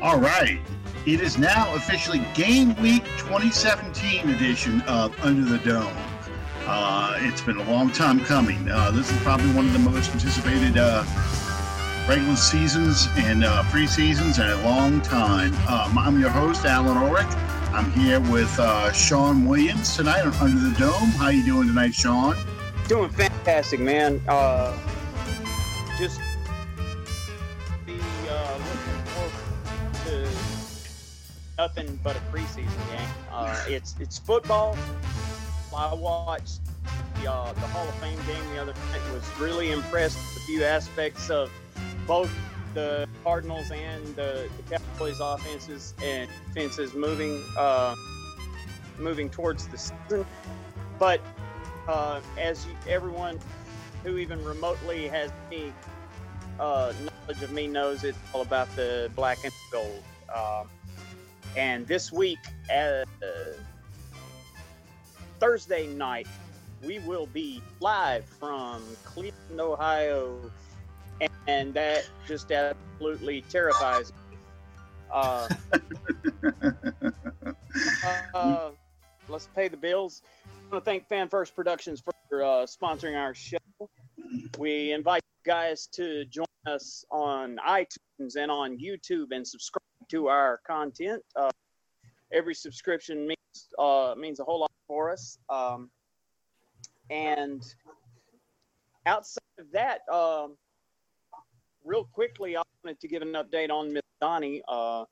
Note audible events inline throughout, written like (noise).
All right. It is now officially Game Week 2017 edition of Under the Dome. Uh, it's been a long time coming. Uh, this is probably one of the most anticipated uh, regular seasons and uh, preseasons in a long time. Um, I'm your host, Alan Ulrich. I'm here with uh, Sean Williams tonight on Under the Dome. How you doing tonight, Sean? Doing fantastic, man. Nothing but a preseason game. Uh, it's it's football. I watched the, uh, the Hall of Fame game the other night. Was really impressed with a few aspects of both the Cardinals and the, the Cowboys offenses and defenses moving uh, moving towards the season. But uh, as you, everyone who even remotely has any uh, knowledge of me knows, it's all about the black and gold. Um, and this week, uh, Thursday night, we will be live from Cleveland, Ohio, and, and that just absolutely terrifies me. Uh, (laughs) uh, let's pay the bills. I want to thank Fan First Productions for uh, sponsoring our show. We invite you guys to join us on iTunes and on YouTube and subscribe to our content. Uh, every subscription means uh, means a whole lot for us. Um, and outside of that, um, real quickly, I wanted to give an update on Miss Donnie. Uh,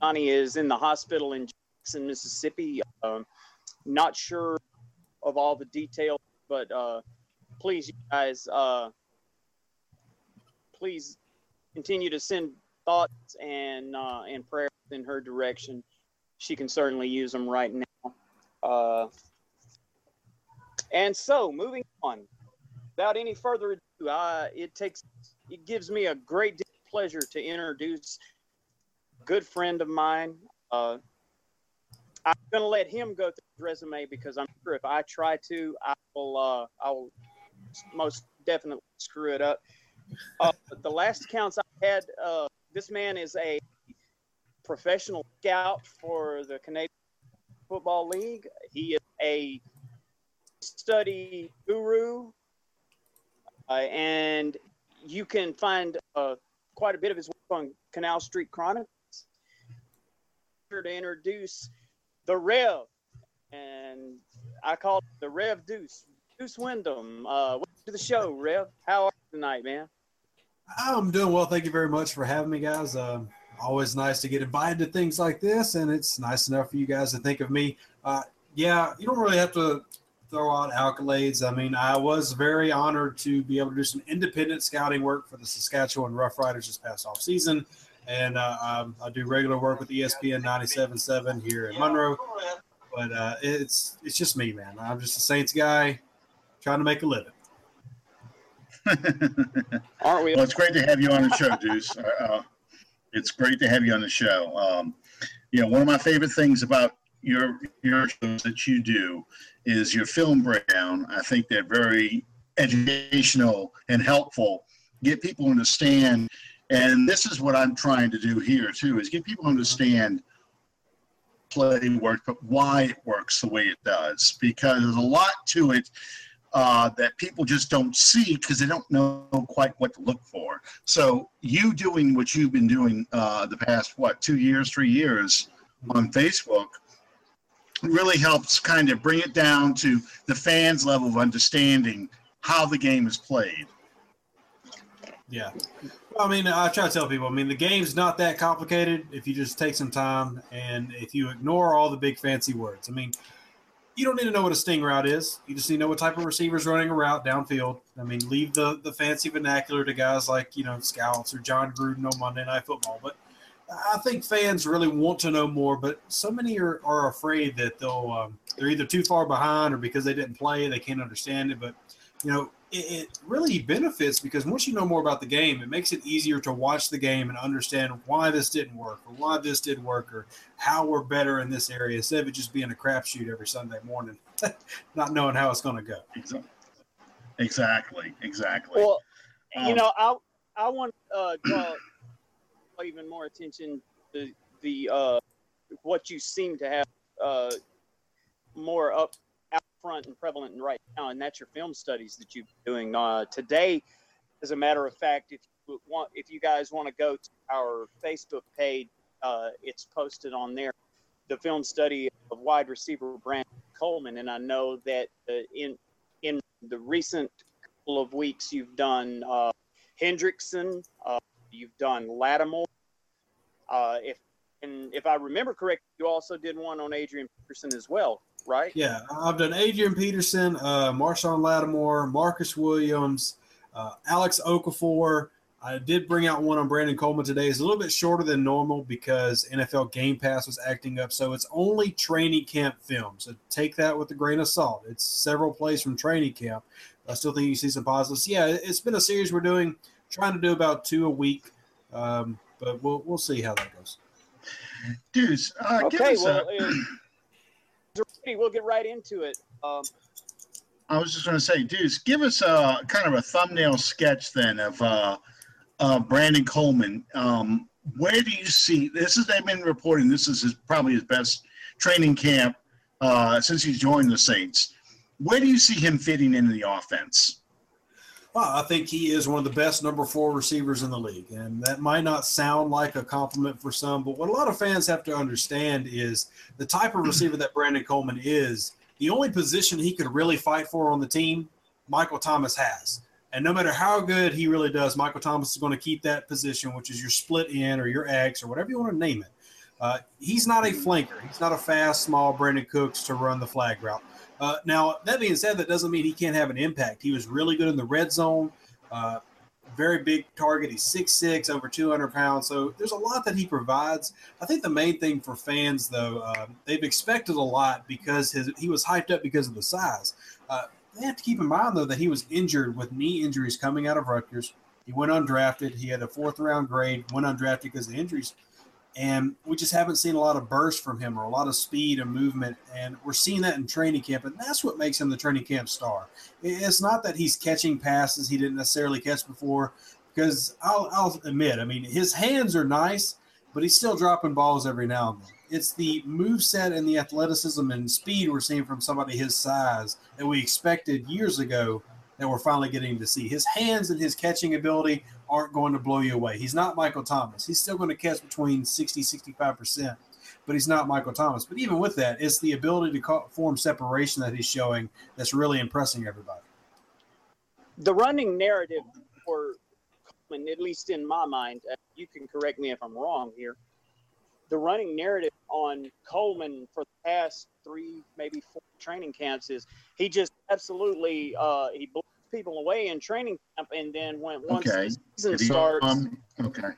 Donnie is in the hospital in Jackson, Mississippi. Um, not sure of all the details, but uh, please, you guys, uh, please continue to send thoughts and uh, and prayers in her direction. She can certainly use them right now. Uh, and so, moving on, without any further ado, uh, it takes it gives me a great pleasure to introduce a good friend of mine. Uh, I'm going to let him go through his resume because I'm sure if I try to, I will uh, I will most definitely screw it up. Uh, the last accounts I had, uh, this man is a professional scout for the Canadian Football League. He is a study guru, uh, and you can find uh, quite a bit of his work on Canal Street Chronicles. To introduce the Rev, and I call the Rev Deuce, Deuce Windham. Uh, welcome to the show, Rev. How are you tonight, man? I'm doing well. Thank you very much for having me, guys. Um, always nice to get invited to things like this, and it's nice enough for you guys to think of me. Uh, yeah, you don't really have to throw out accolades. I mean, I was very honored to be able to do some independent scouting work for the Saskatchewan Roughriders this past off season, and uh, um, I do regular work with ESPN 97.7 here in Monroe. But uh, it's it's just me, man. I'm just a Saints guy trying to make a living. (laughs) Aren't we? Well, it's great to have you on the show, Deuce. Uh, uh, it's great to have you on the show. Um, you know, one of my favorite things about your your shows that you do is your film breakdown. I think they're very educational and helpful. Get people to understand, and this is what I'm trying to do here too: is get people to understand play work, but why it works the way it does. Because there's a lot to it uh, that people just don't see because they don't know quite what to look for. So you doing what you've been doing uh, the past what two years, three years on Facebook really helps kind of bring it down to the fans' level of understanding how the game is played. Yeah. I mean, I try to tell people, I mean, the game's not that complicated if you just take some time and if you ignore all the big fancy words. I mean, you don't need to know what a sting route is. You just need to know what type of receiver's running a route downfield. I mean, leave the, the fancy vernacular to guys like, you know, Scouts or Jon Gruden on Monday Night Football. But I think fans really want to know more, but so many are, are afraid that they'll um, they're either too far behind or because they didn't play, they can't understand it. But you know, it, it really benefits because once you know more about the game, it makes it easier to watch the game and understand why this didn't work or why this did work or how we're better in this area instead of it just being a crapshoot every Sunday morning, (laughs) not knowing how it's going to go. Exactly, exactly. Well, you Um, know, I I want to uh, draw even more attention to the uh, what you seem to have uh, more up out and prevalent right now, and that's your film studies that you're doing uh, today. As a matter of fact, if you want, if you guys want to go to our Facebook page, uh, it's posted on there. The film study of wide receiver Brandon Coleman, and I know that uh, in in the recent couple of weeks you've done uh, Hendrickson, uh, you've done Lattimore. Uh, if and if I remember correctly, you also did one on Adrian Peterson as well, right? Yeah, I've done Adrian Peterson, uh, Marshon Lattimore, Marcus Williams, uh, Alex Okafor. I did bring out one on Brandon Coleman today. It's a little bit shorter than normal because NFL Game Pass was acting up. So it's only training camp film. So take that with a grain of salt. It's several plays from training camp. I still think you see some positives. Yeah, it's been a series we're doing, trying to do about two a week. Um, but we'll, we'll see how that goes. Deuce, uh, give Okay, us well, a, we'll get right into it. Um, I was just going to say, Deuce, give us a kind of a thumbnail sketch then of uh, uh, Brandon Coleman. Um, where do you see this? Is they've been reporting this is his, probably his best training camp uh, since he's joined the Saints. Where do you see him fitting into the offense? Well, I think he is one of the best number four receivers in the league. And that might not sound like a compliment for some, but what a lot of fans have to understand is the type of receiver that Brandon Coleman is, the only position he could really fight for on the team, Michael Thomas has. And no matter how good he really does, Michael Thomas is going to keep that position, which is your split in or your X or whatever you want to name it. Uh, he's not a flanker. He's not a fast, small Brandin Cooks to run the flag route. Uh, now, that being said, that doesn't mean he can't have an impact. He was really good in the red zone, uh, very big target. He's 6'6, over 200 pounds. So there's a lot that he provides. I think the main thing for fans, though, uh, they've expected a lot because his, he was hyped up because of the size. Uh, they have to keep in mind, though, that he was injured with knee injuries coming out of Rutgers. He went undrafted. He had a fourth round grade, went undrafted because of injuries. And we just haven't seen a lot of burst from him or a lot of speed and movement. And we're seeing that in training camp. And that's what makes him the training camp star. It's not that he's catching passes he didn't necessarily catch before, because I'll, I'll admit, I mean, his hands are nice, but he's still dropping balls every now and then. It's the move set and the athleticism and speed we're seeing from somebody his size that we expected years ago that we're finally getting to see. His hands and his catching ability aren't going to blow you away. He's not Michael Thomas. He's still going to catch between 60, 65%, but he's not Michael Thomas. But even with that, it's the ability to form separation that he's showing that's really impressing everybody. the running narrative for Coleman, at least in my mind, you can correct me if I'm wrong here. The running narrative on Coleman for the past three, maybe four training camps is he just absolutely uh, he blows people away in training camp, and then when once Okay. the season he- starts, um, okay.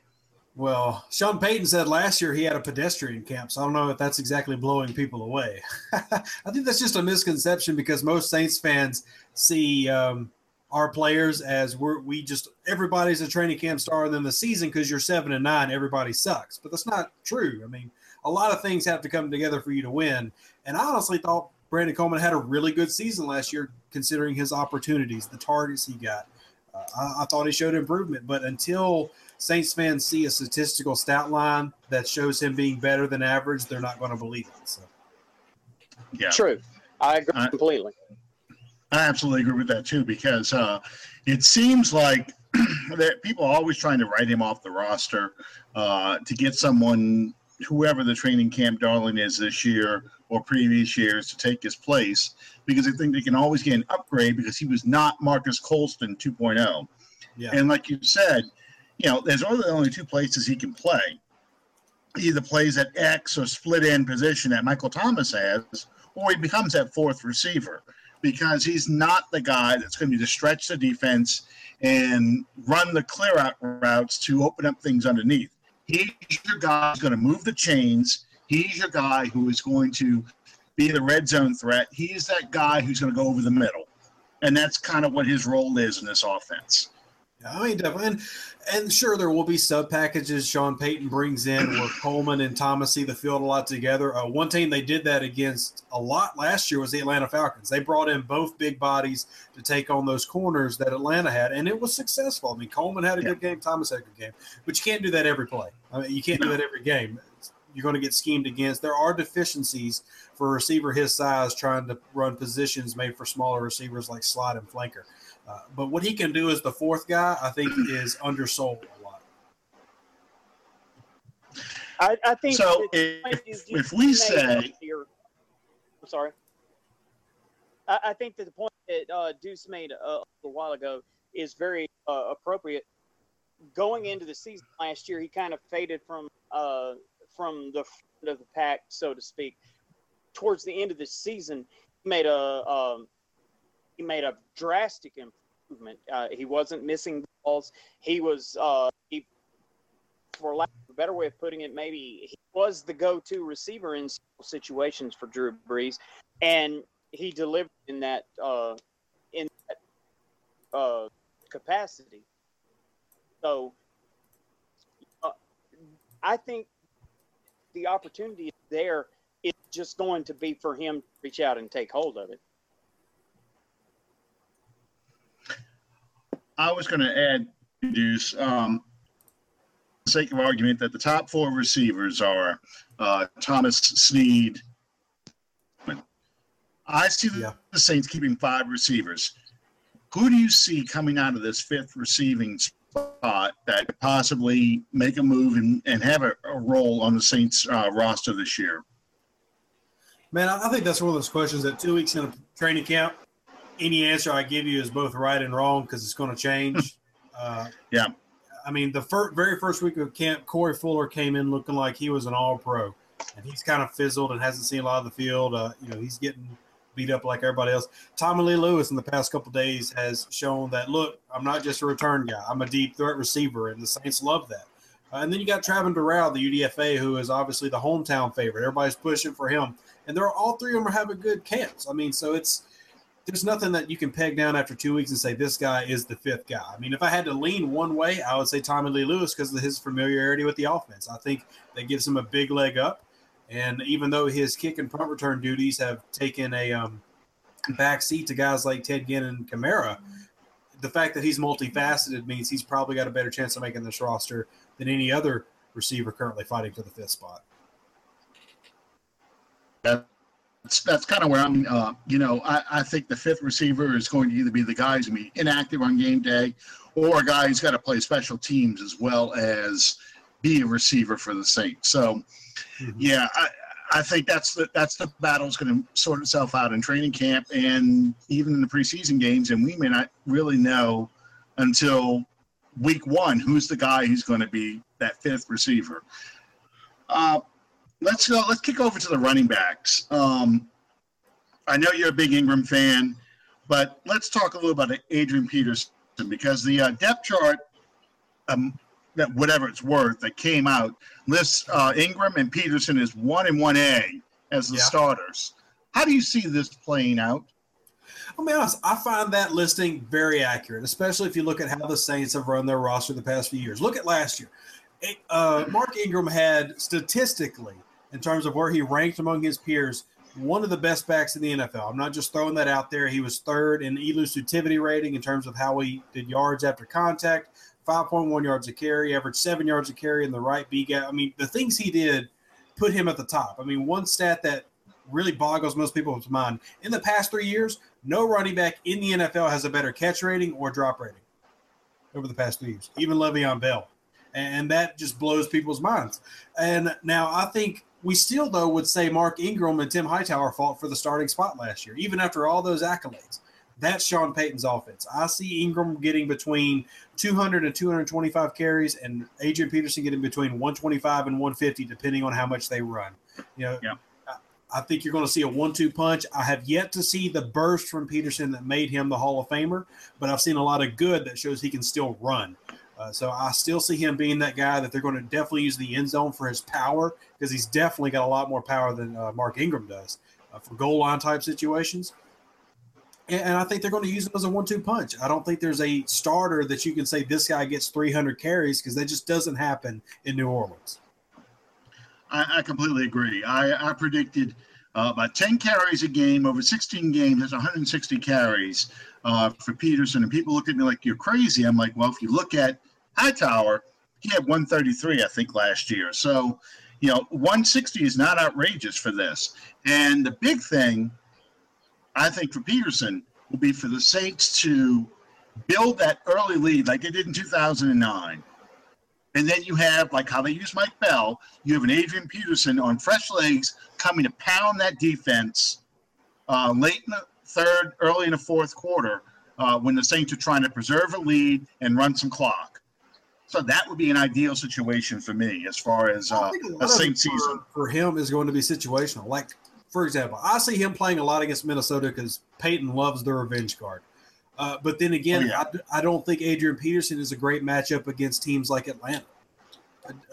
Well, Sean Payton said last year he had a pedestrian camp, so I don't know if that's exactly blowing people away. (laughs) I think that's just a misconception because most Saints fans see um, our players as we're, we just everybody's a training camp star, and then the season because you're seven and nine, everybody sucks. But that's not true. I mean, a lot of things have to come together for you to win. And I honestly thought Brandon Coleman had a really good season last year, considering his opportunities, the targets he got. Uh, I, I thought he showed improvement, but until Saints fans see a statistical stat line that shows him being better than average, they're not going to believe it. So. Yeah. true. I agree I- completely. I absolutely agree with that too because uh, it seems like (clears throat) that people are always trying to write him off the roster uh, to get someone, whoever the training camp darling is this year or previous years, to take his place because they think they can always get an upgrade because he was not Marques Colston 2.0. Yeah. And like you said, you know, there's only only two places he can play. He either plays at X or split end position that Michael Thomas has, or he becomes that fourth receiver because he's not the guy that's going to be to stretch the defense and run the clear out routes to open up things underneath. He's your guy who's going to move the chains. He's your guy who is going to be the red zone threat. He's that guy who's going to go over the middle. And that's kind of what his role is in this offense. I mean, definitely, and, and sure there will be sub packages Sean Payton brings in where Coleman and Thomas see the field a lot together. Uh, one team they did that against a lot last year was the Atlanta Falcons. They brought in both big bodies to take on those corners that Atlanta had, and it was successful. I mean, Coleman had a yeah. good game, Thomas had a good game, but you can't do that every play. I mean, you can't do that every game. You're going to get schemed against. There are deficiencies for a receiver his size trying to run positions made for smaller receivers like slot and flanker. Uh, but what he can do as the fourth guy, I think, (clears throat) is undersold a lot. I, I think so. If, if we say, here, I'm sorry. I, I, think that the point that uh, Deuce made a, a while ago is very uh, appropriate. Going into the season last year, he kind of faded from uh, from the front of the pack, so to speak. Towards the end of the season, he made a um, he made a drastic improvement. Uh, he wasn't missing balls. He was, uh, he, for lack of a better way of putting it, maybe he was the go-to receiver in situations for Drew Brees, and he delivered in that uh, in that uh, capacity. So, uh, I think the opportunity is there. It's just going to be for him to reach out and take hold of it. I was going to add, Deuce, um, for the sake of argument, that the top four receivers are uh, Thomas Snead. I see yeah. the Saints keeping five receivers. Who do you see coming out of this fifth receiving spot that could possibly make a move and, and have a, a role on the Saints uh, roster this year? Man, I think that's one of those questions that two weeks in a training camp, any answer I give you is both right and wrong because it's going to change. (laughs) uh, yeah. I mean, the fir- very first week of camp, Corey Fuller came in looking like he was an all pro, and he's kind of fizzled and hasn't seen a lot of the field. Uh, you know, he's getting beat up like everybody else. Tommy Lee Lewis in the past couple days has shown that look, I'm not just a return guy, I'm a deep threat receiver, and the Saints love that. Uh, and then you got Travin Dural, the UDFA, who is obviously the hometown favorite. Everybody's pushing for him, and they're all three of them are having good camps. I mean, so it's there's nothing that you can peg down after two weeks and say this guy is the fifth guy. I mean, if I had to lean one way, I would say Tommy Lee Lewis because of his familiarity with the offense. I think that gives him a big leg up. And even though his kick and punt return duties have taken a um, back seat to guys like Ted Ginn and Kamara, the fact that he's multifaceted means he's probably got a better chance of making this roster than any other receiver currently fighting for the fifth spot. That's, that's kind of where I'm. Uh, you know, I, I think the fifth receiver is going to either be the guy who's going to be inactive on game day, or a guy who's got to play special teams as well as be a receiver for the Saints. So, mm-hmm. yeah, I, I think that's the that's the battle's going to sort itself out in training camp and even in the preseason games, and we may not really know until week one who's the guy who's going to be that fifth receiver. Uh, let's go. Let's kick over to the running backs. Um, I know you're a big Ingram fan, but let's talk a little about Adrian Peterson because the uh, depth chart, um, that whatever it's worth, that came out lists uh, Ingram and Peterson as one and one A as the yeah. starters. How do you see this playing out? I'll be honest, I find that listing very accurate, especially if you look at how the Saints have run their roster the past few years. Look at last year. Uh, Mark Ingram had statistically in terms of where he ranked among his peers, one of the best backs in the NFL. I'm not just throwing that out there. He was third in elusivity rating in terms of how he did yards after contact, 5.1 yards a carry, averaged seven yards a carry in the right B gap. I mean, the things he did put him at the top. I mean, one stat that really boggles most people's mind in the past three years, no running back in the NFL has a better catch rating or drop rating over the past three years, even Le'Veon Bell. And that just blows people's minds. And now I think we still, though, would say Mark Ingram and Tim Hightower fought for the starting spot last year, even after all those accolades. That's Sean Payton's offense. I see Ingram getting between 200 and 225 carries, and Adrian Peterson getting between 125 and 150, depending on how much they run. You know, yeah. I, I think you're going to see a one-two punch. I have yet to see the burst from Peterson that made him the Hall of Famer, but I've seen a lot of good that shows he can still run. Uh, so I still see him being that guy that they're going to definitely use the end zone for his power because he's definitely got a lot more power than uh, Mark Ingram does uh, for goal line type situations. And I think they're going to use him as a one-two punch. I don't think there's a starter that you can say this guy gets 300 carries because that just doesn't happen in New Orleans. I, I completely agree. I, I predicted uh, about 10 carries a game over 16 games. That's 160 carries uh, for Peterson. And people look at me like you're crazy. I'm like, well, if you look at Hightower, he had 133, I think, last year. So, you know, 160 is not outrageous for this. And the big thing – I think for Peterson will be for the Saints to build that early lead like they did in 2009. And then you have, like how they use Mike Bell, you have an Adrian Peterson on fresh legs coming to pound that defense uh, late in the third, early in the fourth quarter uh, when the Saints are trying to preserve a lead and run some clock. So that would be an ideal situation for me as far as uh, a, Saint season. For, for him is going to be situational. Like for example, I see him playing a lot against Minnesota because Payton loves the revenge card. Uh, but then again, oh, yeah. I, I, don't think Adrian Peterson is a great matchup against teams like Atlanta.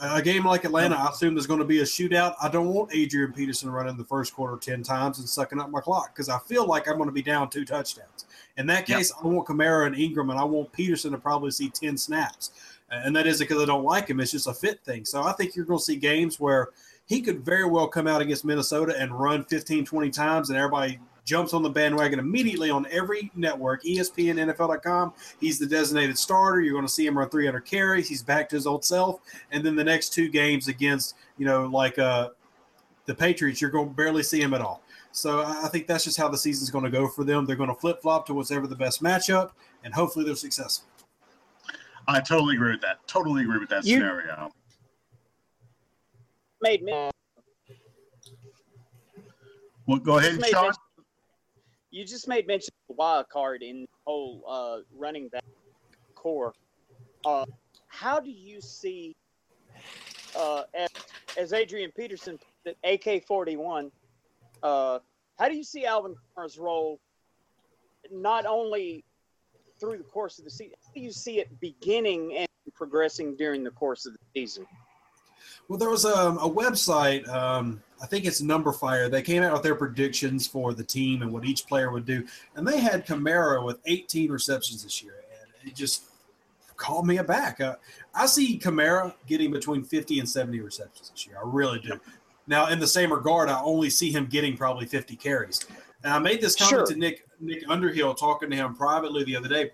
A, a game like Atlanta, I assume there's going to be a shootout. I don't want Adrian Peterson running the first quarter 10 times and sucking up my clock because I feel like I'm going to be down two touchdowns. In that case, I want Kamara and Ingram, and I want Peterson to probably see 10 snaps. And that isn't because I don't like him, it's just a fit thing. So I think you're going to see games where – he could very well come out against Minnesota and run 15, 20 times, and everybody jumps on the bandwagon immediately on every network, ESPN, NFL.com. He's the designated starter. You're going to see him run 300 carries. He's back to his old self. And then the next two games against, you know, like uh, the Patriots, you're going to barely see him at all. So I think that's just how the season's going to go for them. They're going to flip flop to whatever the best matchup, and hopefully they're successful. I totally agree with that. Totally agree with that you, scenario made me. Well, go ahead, Sean. Mention, you just made mention of the wild card in the whole uh, running back core. Uh, how do you see, uh, as, as Adrian Peterson, the AK 41, uh, how do you see Alvin Kamara's role not only through the course of the season, how do you see it beginning and progressing during the course of the season? Well, there was a, a website, um, I think it's Numberfire. They came out with their predictions for the team and what each player would do. And they had Kamara with 18 receptions this year. And it just called me aback. Uh, I see Kamara getting between 50 and 70 receptions this year. I really do. Now, in the same regard, I only see him getting probably 50 carries. And I made this comment sure. to Nick Nick Underhill talking to him privately the other day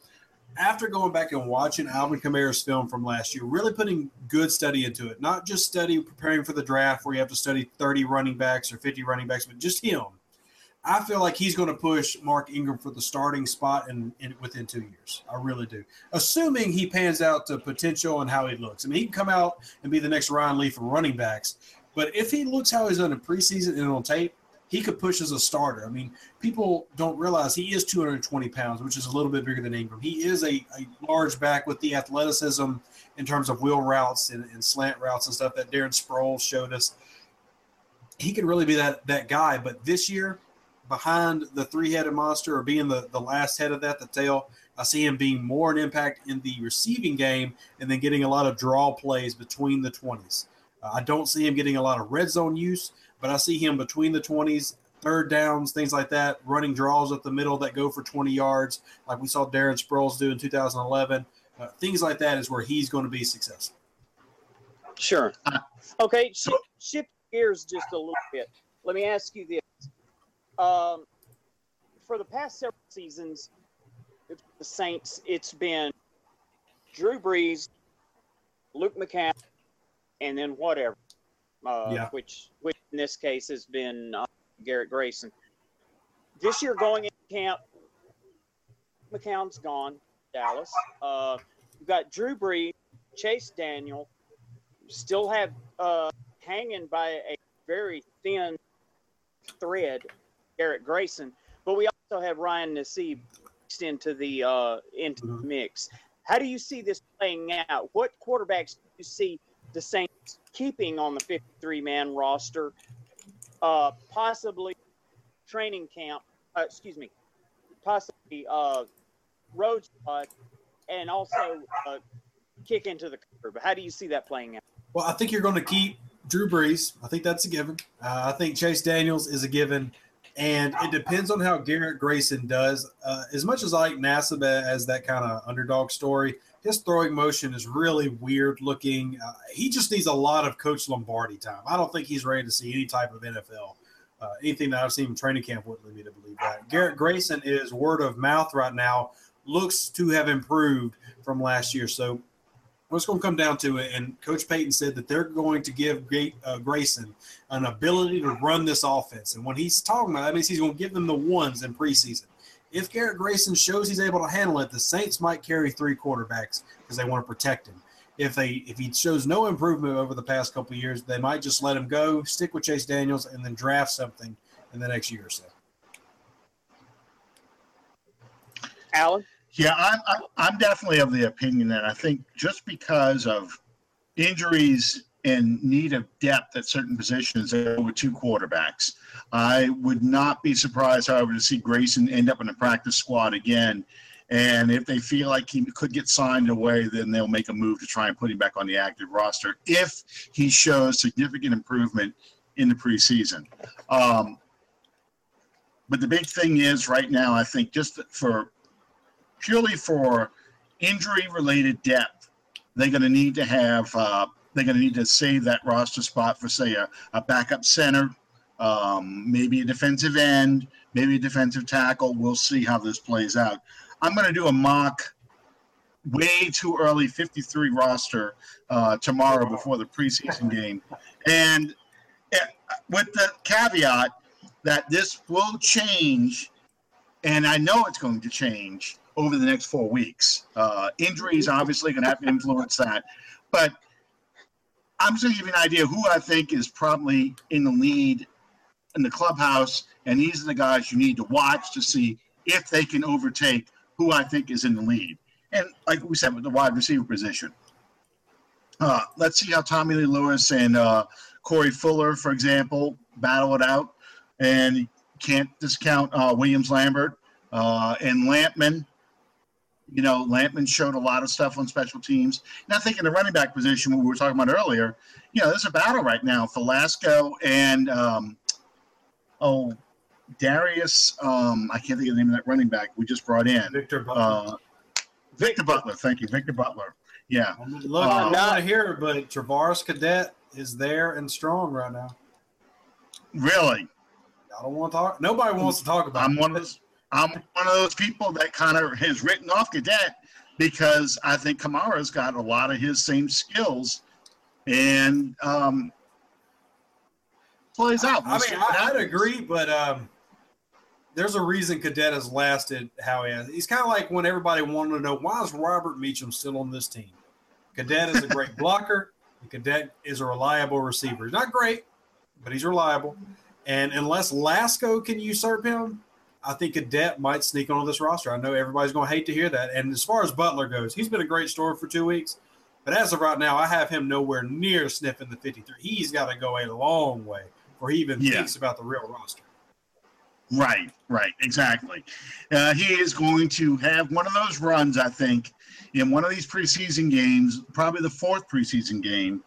after going back and watching Alvin Kamara's film from last year, really putting good study into it, not just study preparing for the draft where you have to study 30 running backs or 50 running backs, but just him. I feel like he's going to push Mark Ingram for the starting spot in, in within two years. I really do. Assuming he pans out to potential and how he looks. I mean, he can come out and be the next Ryan Leaf for running backs, but if he looks how he's done in preseason and on tape, he could push as a starter. I mean, people don't realize he is 220 pounds, which is a little bit bigger than Ingram. He is a, a large back with the athleticism in terms of wheel routes and, and, slant routes and stuff that Darren Sproles showed us. He could really be that that guy. But this year, behind the three-headed monster or being the, the last head of that, the tail, I see him being more an impact in the receiving game and then getting a lot of draw plays between the 20s. Uh, I don't see him getting a lot of red zone use but I see him between the 20s, third downs, things like that, running draws up the middle that go for 20 yards, like we saw Darren Sproles do in 2011. Uh, things like that is where he's going to be successful. Sure. Okay, shift, shift gears just a little bit. Let me ask you this. Um, for the past several seasons, the Saints, it's been Drew Brees, Luke McCown, and then whatever uh, yeah. which which in this case has been uh, Garrett Grayson. This year going in camp, McCown's gone, Dallas. Uh, we've got Drew Brees, Chase Daniel, still have uh, hanging by a very thin thread, Garrett Grayson, but we also have Ryan Nassib into the uh, into mm-hmm. the mix. How do you see this playing out? What quarterbacks do you see the Saints keeping on the 53 man roster, uh, possibly training camp, uh, excuse me, possibly uh, road spot, and also uh, kick into the curb. How do you see that playing out? Well, I think you're going to keep Drew Brees. I think that's a given. Uh, I think Chase Daniels is a given. And it depends on how Garrett Grayson does. Uh, as much as I like Nassib as that kind of underdog story, his throwing motion is really weird looking. Uh, he just needs a lot of Coach Lombardi time. I don't think he's ready to see any type of NFL. Uh, anything that I've seen in training camp wouldn't lead me to believe that. Garrett Grayson is word of mouth right now, looks to have improved from last year. So what's going to come down to it, and Coach Payton said that they're going to give uh, Grayson an ability to run this offense. And when he's talking about that, means he's going to give them the ones in preseason. If Garrett Grayson shows he's able to handle it, the Saints might carry three quarterbacks because they want to protect him. If they if he shows no improvement over the past couple years, they might just let him go, stick with Chase Daniels, and then draft something in the next year or so. Alan? Yeah, I'm, I'm definitely of the opinion that I think just because of injuries and need of depth at certain positions over two quarterbacks, I would not be surprised, however, to see Grayson end up in the practice squad again. And if they feel like he could get signed away, then they'll make a move to try and put him back on the active roster if he shows significant improvement in the preseason. Um, but the big thing is right now, I think just for purely for injury related depth, they're going to need to have, uh, they're going to need to save that roster spot for, say, a, a backup center, um, maybe a defensive end, maybe a defensive tackle. We'll see how this plays out. I'm going to do a mock way too early 53 roster uh, tomorrow before the preseason (laughs) game. And uh, with the caveat that this will change, and I know it's going to change over the next four weeks. Uh, injuries obviously going to have to influence that, but I'm just going to give you an idea who I think is probably in the lead in the clubhouse, and these are the guys you need to watch to see if they can overtake who I think is in the lead. And like we said, with the wide receiver position, uh, let's see how Tommy Lee Lewis and uh, Corey Fuller, for example, battle it out. And can't discount uh, Williams Lambert uh, and Lampman. You know, Lampman showed a lot of stuff on special teams. And I think in the running back position, what we were talking about earlier, you know, there's a battle right now. Velasco and, um, oh, Darius, um, I can't think of the name of that running back we just brought in. Victor Butler. Uh, Victor Butler. Thank you. Victor Butler. Yeah. Look, uh, I'm not here, but Travaris Cadet is there and strong right now. Really? I don't want to talk. Nobody wants to talk about. I'm one of those. I'm one of those people that kind of has written off Cadet because I think Kamara's got a lot of his same skills, and um, plays out. We'll I mean, I, would agree, but um, there's a reason Cadet has lasted how he has. He's kind of like when everybody wanted to know why is Robert Meacham still on this team. Cadet is a great (laughs) blocker. Cadet is a reliable receiver. He's not great, but he's reliable. And unless Lasco can usurp him, I think Cadet might sneak onto this roster. I know everybody's going to hate to hear that. And as far as Butler goes, he's been a great story for two weeks. But as of right now, I have him nowhere near sniffing the 53. He's got to go a long way before he even yeah. thinks about the real roster. Right, right, exactly. Uh, he is going to have one of those runs, I think, in one of these preseason games, probably the fourth preseason game,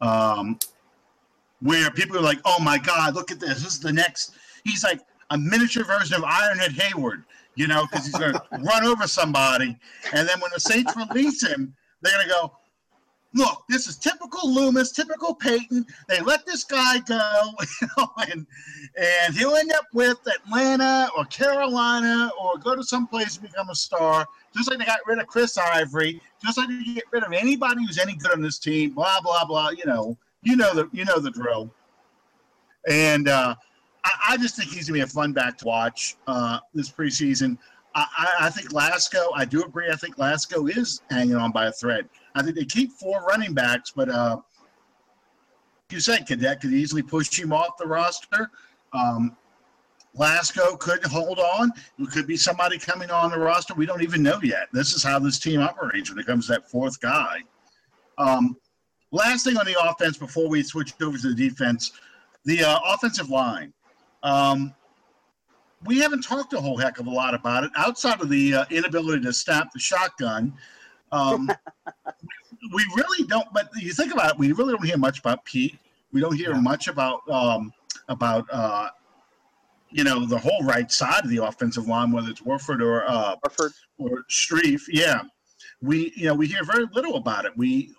um, where people are like, "Oh my God, look at this! This is the next." He's like a miniature version of Ironhead Heyward, you know, because he's going (laughs) to run over somebody, and then when the Saints release him, they're going to go, look, this is typical Loomis, typical Payton. They let this guy go, (laughs) you know, and and he'll end up with Atlanta or Carolina or go to some place and become a star. Just like they got rid of Chris Ivory, just like they get rid of anybody who's any good on this team. Blah blah blah. You know, you know the you know the drill. And uh, I, I, just think he's gonna be a fun back to watch uh, this preseason. I, I think Lasco, I do agree. I think Lasco is hanging on by a thread. I think they keep four running backs, but uh, you said Cadet could easily push him off the roster. Um, Lasco could hold on. It could be somebody coming on the roster. We don't even know yet. This is how this team operates when it comes to that fourth guy. Um, last thing on the offense before we switch over to the defense, the uh, offensive line. Um, we haven't talked a whole heck of a lot about it outside of the uh, inability to snap the shotgun. Um, (laughs) we really don't. But you think about it, we really don't hear much about Peat. We don't hear yeah. much about um, about uh, you know, the whole right side of the offensive line, whether it's Warford or uh, Warford. or Strief. Yeah, we you know we hear very little about it. We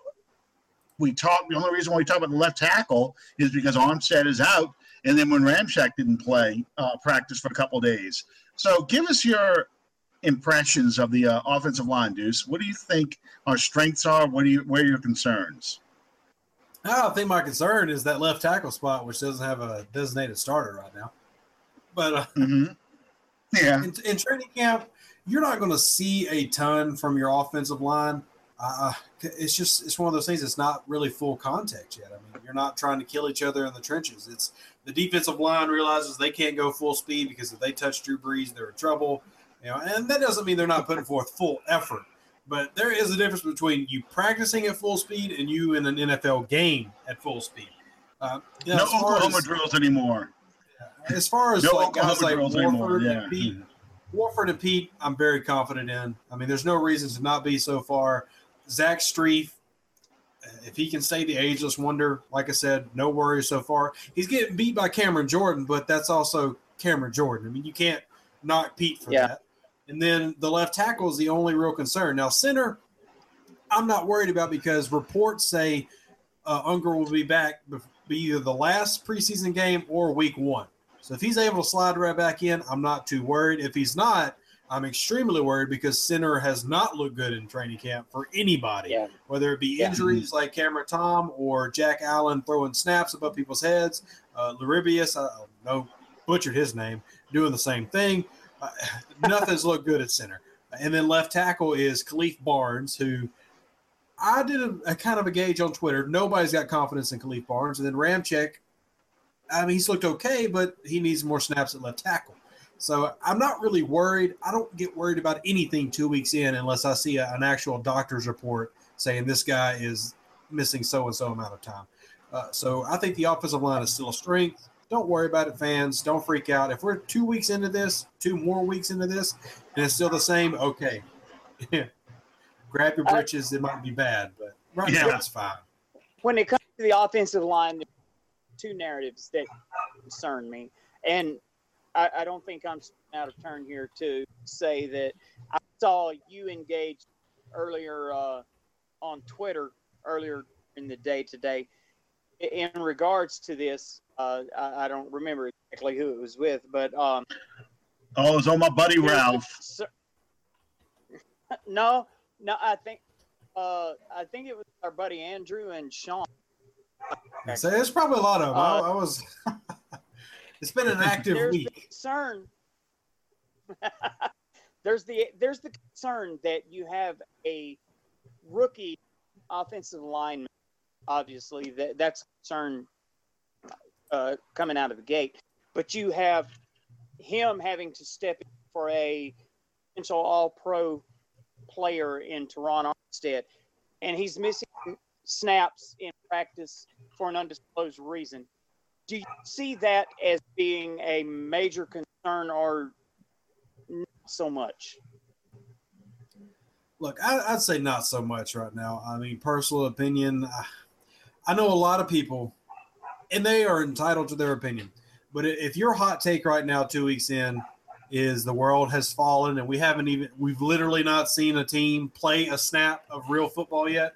we talk. The only reason why we talk about the left tackle is because Armstead is out, and then when Ramczyk didn't play uh, practice for a couple days. So give us your impressions of the uh, offensive line, Deuce. What do you think our strengths are? What do you where are your concerns? I think my concern is that left tackle spot, which doesn't have a designated starter right now. But uh, hmm Yeah, in, in training camp, you're not going to see a ton from your offensive line. Uh, it's just it's one of those things. It's not really full contact yet. I mean, you're not trying to kill each other in the trenches. It's the defensive line realizes they can't go full speed because if they touch Drew Brees, they're in trouble. You know, and that doesn't mean they're not putting forth full effort. But there is a difference between you practicing at full speed and you in an NFL game at full speed. Uh, know, no Oklahoma as- drills anymore. as far as No like guys Oklahoma like drills anymore. Warford Yeah. and Peat, Warford and Peat, I'm very confident in. I mean, there's no reason to not be so far. Zach Strief, if he can stay the ageless wonder, like I said, no worries so far. He's getting beat by Cameron Jordan, but that's also Cameron Jordan. I mean, you can't knock Peat for Yeah. that. And then the left tackle is the only real concern. Now, center, I'm not worried about because reports say uh, Unger will be back be either the last preseason game or week one. So if he's able to slide right back in, I'm not too worried. If he's not, I'm extremely worried because center has not looked good in training camp for anybody, Yeah. whether it be Yeah. injuries like Cameron Tom or Jack Allen throwing snaps above people's heads. Uh, Laribius, I know, butchered his name, doing the same thing. Uh, (laughs) nothing's looked good at center. And then left tackle is Khalif Barnes, who I did a, a kind of a gauge on Twitter. Nobody's got confidence in Khalif Barnes. And then Ramczyk, I mean, he's looked okay, but he needs more snaps at left tackle. So I'm not really worried. I don't get worried about anything two weeks in unless I see a, an actual doctor's report saying this guy is missing so and so amount of time. Uh, so I think the offensive line is still a strength. Don't worry about it, fans. Don't freak out. If we're two weeks into this, two more weeks into this, and it's still the same, okay. (laughs) Grab your britches. It might be bad, but right now Yeah. it's fine. when it comes to the offensive line, two narratives that concern me, and I, I don't think I'm out of turn here to say that I saw you engage earlier uh, on Twitter earlier in the day today in regards to this. Uh, I, I don't remember exactly who it was with, but um, Oh, was on my buddy Ralph. Sir- (laughs) no, no, I think uh, I think it was our buddy Andrew and Sean. So it's probably a lot of them. I, Uh, I was. (laughs) it's been an active there's the week. concern. (laughs) there's the there's the concern that you have a rookie offensive lineman. Obviously, that that's concern uh, coming out of the gate. But you have him having to step in for a potential All-Pro player in Terron Armstead, and he's missing snaps in practice for an undisclosed reason. Do you see that as being a major concern or not so much? Look, I, I'd say not so much right now. I mean, personal opinion. I, I know a lot of people, and they are entitled to their opinion. But if your hot take right now, two weeks in, is the world has fallen and we haven't even, we've literally not seen a team play a snap of real football yet.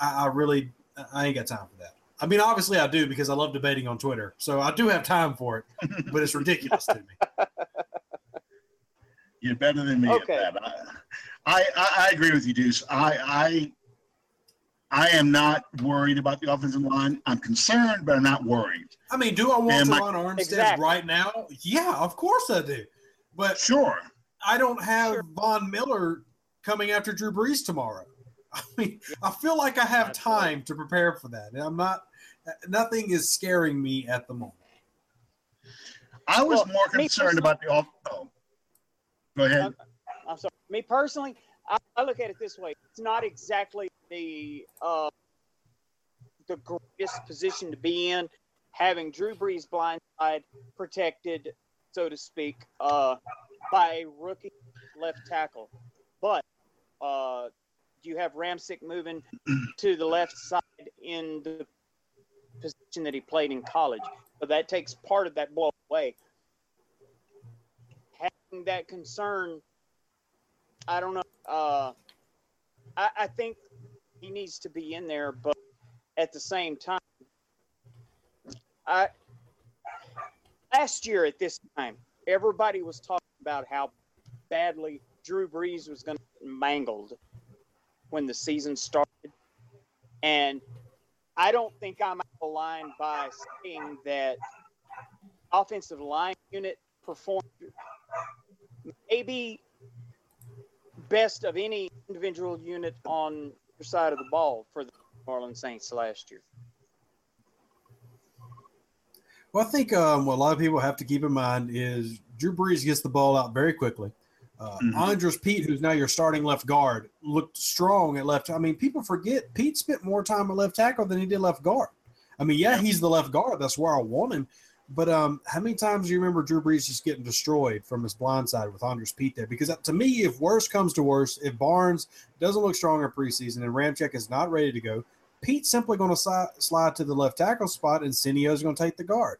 I, I really, I ain't got time for that. I mean, obviously I do because I love debating on Twitter. So I do have time for it, (laughs) but it's ridiculous to me. You're better than me Okay. at that. I, I, I agree with you, Deuce. I, I, I am not worried about the offensive line. I'm concerned, but I'm not worried. I mean, do I want And to my- run Armstead Exactly. right now? Yeah, of course I do. But Sure. I don't have Sure. Von Miller coming after Drew Brees tomorrow. (laughs) I mean, I feel like I have time to prepare for that. And I'm not, nothing is scaring me at the moment. I was Well, more concerned about the off. Oh. Go ahead. I'm sorry. Me personally, I, I look at it this way: it's not exactly the uh, the greatest position to be in, having Drew Brees blindside protected, so to speak, uh, by a rookie left tackle. But uh, you have Ramczyk moving to the left side in the position that he played in college, so that takes part of that blow away. having that concern, I don't know. Uh, I, I think he needs to be in there, but at the same time, I last year at this time, everybody was talking about how badly Drew Brees was going to get mangled when the season started. And I don't think I'm out of line by saying that offensive line unit performed maybe best of any individual unit on your side of the ball for the New Orleans Saints last year. Well, I think um, what a lot of people have to keep in mind is Drew Brees gets the ball out very quickly. Uh, mm-hmm. Andrus Peat, who's now your starting left guard, looked strong at left. I mean, people forget Peat spent more time at left tackle than he did left guard. I mean, yeah, he's the left guard. That's where I want him. But um, how many times do you remember Drew Brees just getting destroyed from his blind side with Andrus Peat there? Because to me, if worse comes to worse, if Barnes doesn't look strong in preseason and Ramczyk is not ready to go, Peat's simply going to slide, slide to the left tackle spot and is going to take the guard.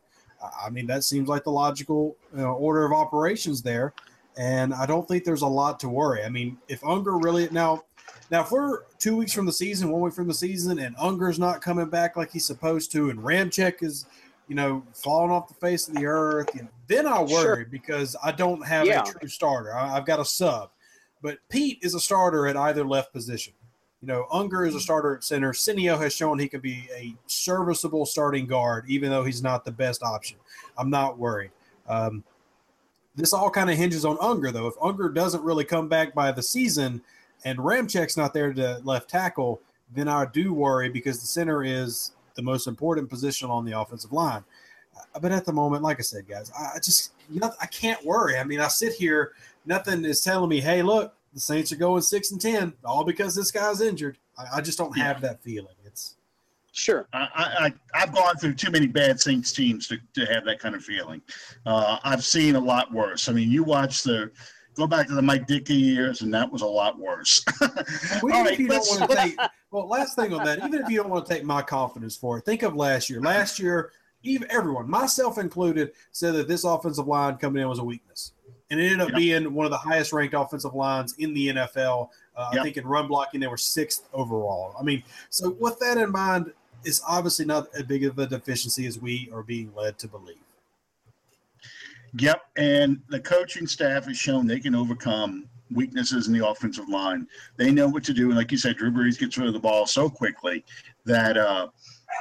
I mean, that seems like the logical you know, order of operations there. And I don't think there's a lot to worry. I mean, if Unger really now, now if we're two weeks from the season, one week from the season, and Unger's not coming back like he's supposed to, and Ramczyk is, you know, falling off the face of the earth, you know, then I worry sure. because I don't have yeah. a true starter. I, I've got a sub, but Peat is a starter at either left position. You know, Unger is a starter at center. Senio has shown he can be a serviceable starting guard, even though he's not the best option. I'm not worried. Um, this all kind of hinges on Unger, though. If Unger doesn't really come back by the season and Ramczyk's not there to left tackle, then I do worry because the center is the most important position on the offensive line. Uh, but at the moment, like I said, guys, I just I can't worry. I mean, I sit here, nothing is telling me, hey, look, the Saints are going six and ten, all because this guy's injured. I, I just don't have that feeling. It's sure. I, I have gone through too many bad Saints teams to, to have that kind of feeling. Uh, I've seen a lot worse. I mean, you watch the go back to the Mike Ditka years, and that was a lot worse. (laughs) well, right, you don't want to take, well, last thing on that, even if you don't want to take my confidence for it, think of last year. Last year, even everyone, myself included, said that this offensive line coming in was a weakness and it ended up yep. being one of the highest ranked offensive lines in the NFL. Uh, yep. I think in run blocking they were sixth overall. I mean, so with that in mind, it's obviously not as big of a deficiency as we are being led to believe. Yep, and the coaching staff has shown they can overcome weaknesses in the offensive line. They know what to do, and like you said, Drew Brees gets rid of the ball so quickly that, uh,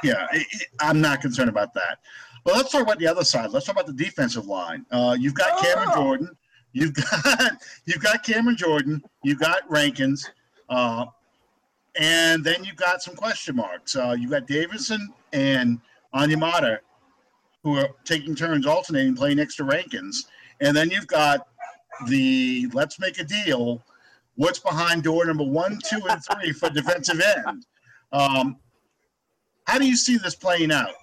yeah, it, it, I'm not concerned about that. But let's talk about the other side. Let's talk about the defensive line. Uh, you've got Cameron oh. Jordan. You've (laughs) got you've got Cameron Jordan. You've got Rankins, uh, and then you've got some question marks. Uh, you've got Davidson and Onyemata, who are taking turns alternating playing next to Rankins, and then you've got the let's make a deal. What's behind door number one, two, and three for defensive end? Um, how do you see this playing out?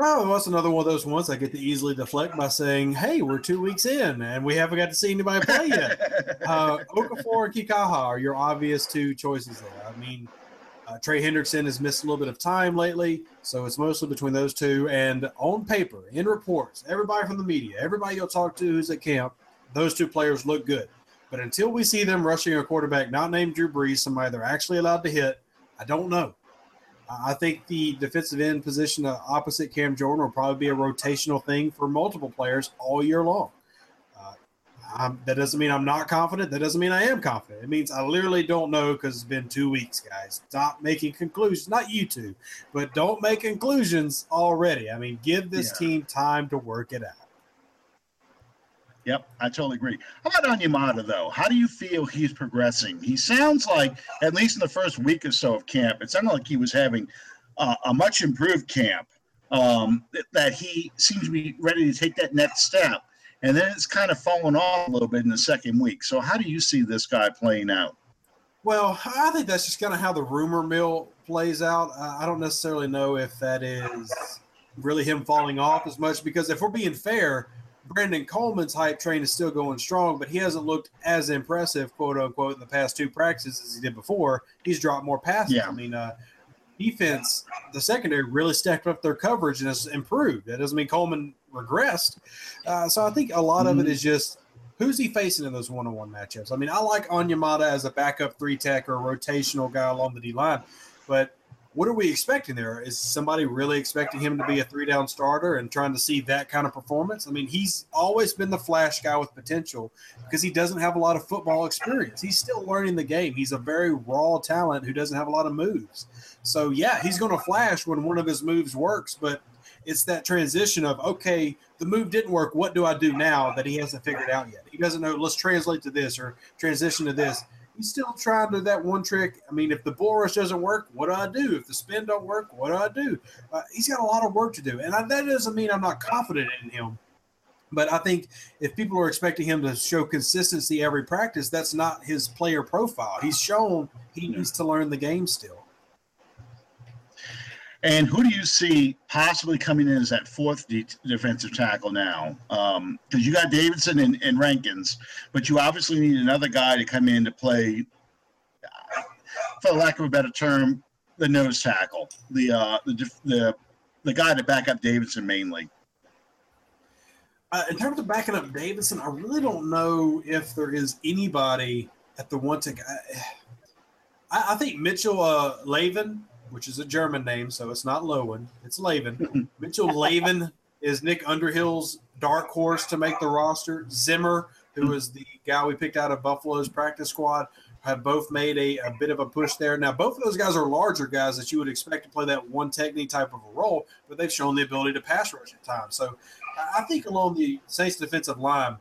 Oh, that's another one of those ones I get to easily deflect by saying, "Hey, we're two weeks in and we haven't got to see anybody play yet." (laughs) uh, Okafor and Kikaha are your obvious two choices there. I mean, uh, Trey Hendrickson has missed a little bit of time lately, so it's mostly between those two. And on paper, in reports, everybody from the media, everybody you'll talk to who's at camp, those two players look good. But until we see them rushing a quarterback not named Drew Brees, somebody they're actually allowed to hit, I don't know. I think the defensive end position opposite Cam Jordan will probably be a rotational thing for multiple players all year long. Uh, that doesn't mean I'm not confident. That doesn't mean I am confident. It means I literally don't know because it's been two weeks, guys. Stop making conclusions. Not you two, but don't make conclusions already. I mean, give this yeah. team time to work it out. Yep, I totally agree. How about Onyemata, though? How do you feel he's progressing? He sounds like, at least in the first week or so of camp, it sounded like he was having uh, a much improved camp, um, that he seems to be ready to take that next step. And then it's kind of fallen off a little bit in the second week. So, how do you see this guy playing out? Well, I think that's just kind of how the rumor mill plays out. I don't necessarily know if that is really him falling off as much because if we're being fair, Brandon Coleman's hype train is still going strong, but he hasn't looked as impressive, quote unquote, in the past two practices as he did before. He's dropped more passes. Yeah. I mean, uh, defense, the secondary really stepped up their coverage and has improved. That doesn't mean Coleman regressed. Uh, so I think a lot mm-hmm. of it mm-hmm. just who's he facing in those one-on-one matchups. I mean, I like Onyemata as a backup three tech or a rotational guy along the D line, but what are we expecting there? Is somebody really expecting him to be a three down starter and trying to see that kind of performance? I mean, he's always been the flash guy with potential because he doesn't have a lot of football experience. He's still learning the game. He's a very raw talent who doesn't have a lot of moves. So, yeah, he's going to flash when one of his moves works, but it's that transition of, okay, the move didn't work. What do I do now that he hasn't figured out yet? He doesn't know, let's translate to this or transition to this he's still trying to do that one trick. I mean, if the bull rush doesn't work, what do I do? If the spin don't work, what do I do? Uh, he's got a lot of work to do, and I, that doesn't mean I'm not confident in him. But I think if people are expecting him to show consistency every practice, that's not his player profile. He's shown he needs to learn the game still. And who do you see possibly coming in as that fourth de- defensive tackle now? Because um, you got Davidson and, and, Rankins, but you obviously need another guy to come in to play, for lack of a better term, the nose tackle, the uh, the the the guy to back up Davidson mainly. Uh, in terms of backing up Davidson, I really don't know if there is anybody at the one to. I, I think Mitchell uh, Lavin which is a German name, so it's not Lowen, it's Lavin. (laughs) Mitchell Lavin is Nick Underhill's dark horse to make the roster. Zimmer, who is the guy we picked out of Buffalo's practice squad, have both made a, a bit of a push there. Now, both of those guys are larger guys that you would expect to play that one technique type of a role, but they've shown the ability to pass rush at times. So I think along the Saints defensive line,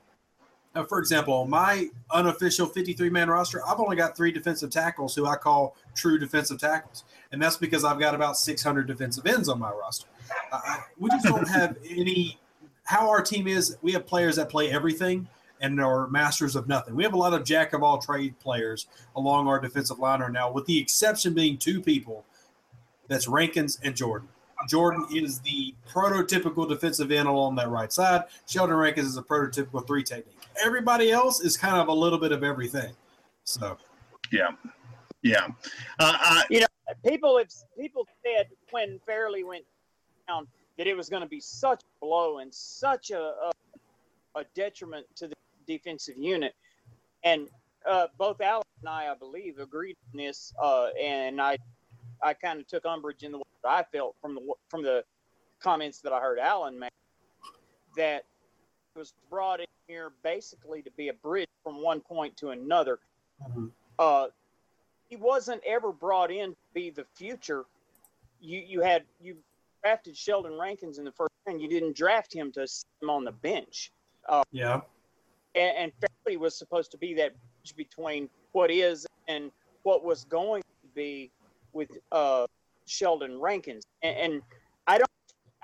uh, for example, on my unofficial 53 man roster, I've only got three defensive tackles who I call true defensive tackles. And that's because I've got about 600 defensive ends on my roster. Uh, we just don't have (laughs) any. How our team is, we have players that play everything and are masters of nothing. We have a lot of jack of all trade players along our defensive line right now, with the exception being two people that's Rankins and Jordan. Jordan is the prototypical defensive end along that right side. Sheldon Rankins is a prototypical three technique. Everybody else is kind of a little bit of everything. So, yeah, yeah. Uh, I, you know, people have people said when Fairley went down that it was going to be such a blow and such a, a, a detriment to the defensive unit, and uh, both Alex and I, I believe, agreed on this, uh, and I I kind of took umbrage in the way I felt from the from the comments that I heard Alan make that he was brought in here basically to be a bridge from one point to another. Mm-hmm. Uh, he wasn't ever brought in be the future. You you had you drafted Sheldon Rankins in the first round. You didn't draft him to sit him on the bench. Uh, yeah. And, and Fairley was supposed to be that bridge between what is and what was going to be with uh, Sheldon Rankins. And, and I don't,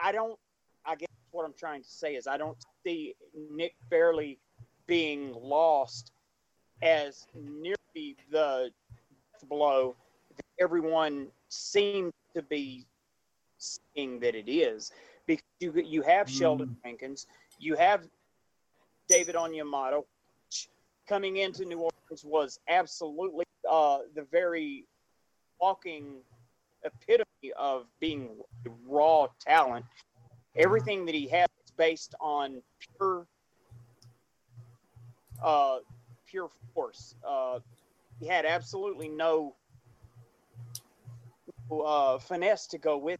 I don't, I guess what I'm trying to say is I don't see Nick Fairley being lost as nearly the blow everyone seems to be seeing that it is. Because you, you have mm. Sheldon Rankins, you have David Onyemata, coming into New Orleans was absolutely uh, the very walking epitome of being raw talent. Everything that he has is based on pure, uh, pure force. Uh, he had absolutely no uh, finesse to go with,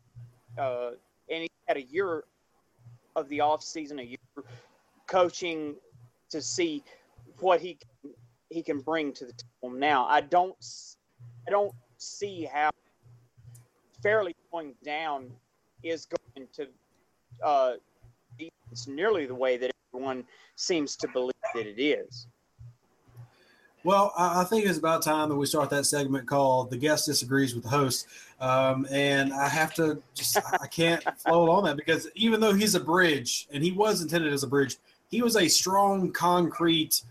uh, and he had a year of the off season, a year coaching to see what he he can bring to the table. Now, I don't, I don't see how Fairley going down is going to uh, it's nearly the way that everyone seems to believe that it is. Well, I think it's about time that we start that segment called "The Guest Disagrees with the Host," um, and I have to just—I can't (laughs) float on that because even though he's a bridge and he was intended as a bridge, he was a strong concrete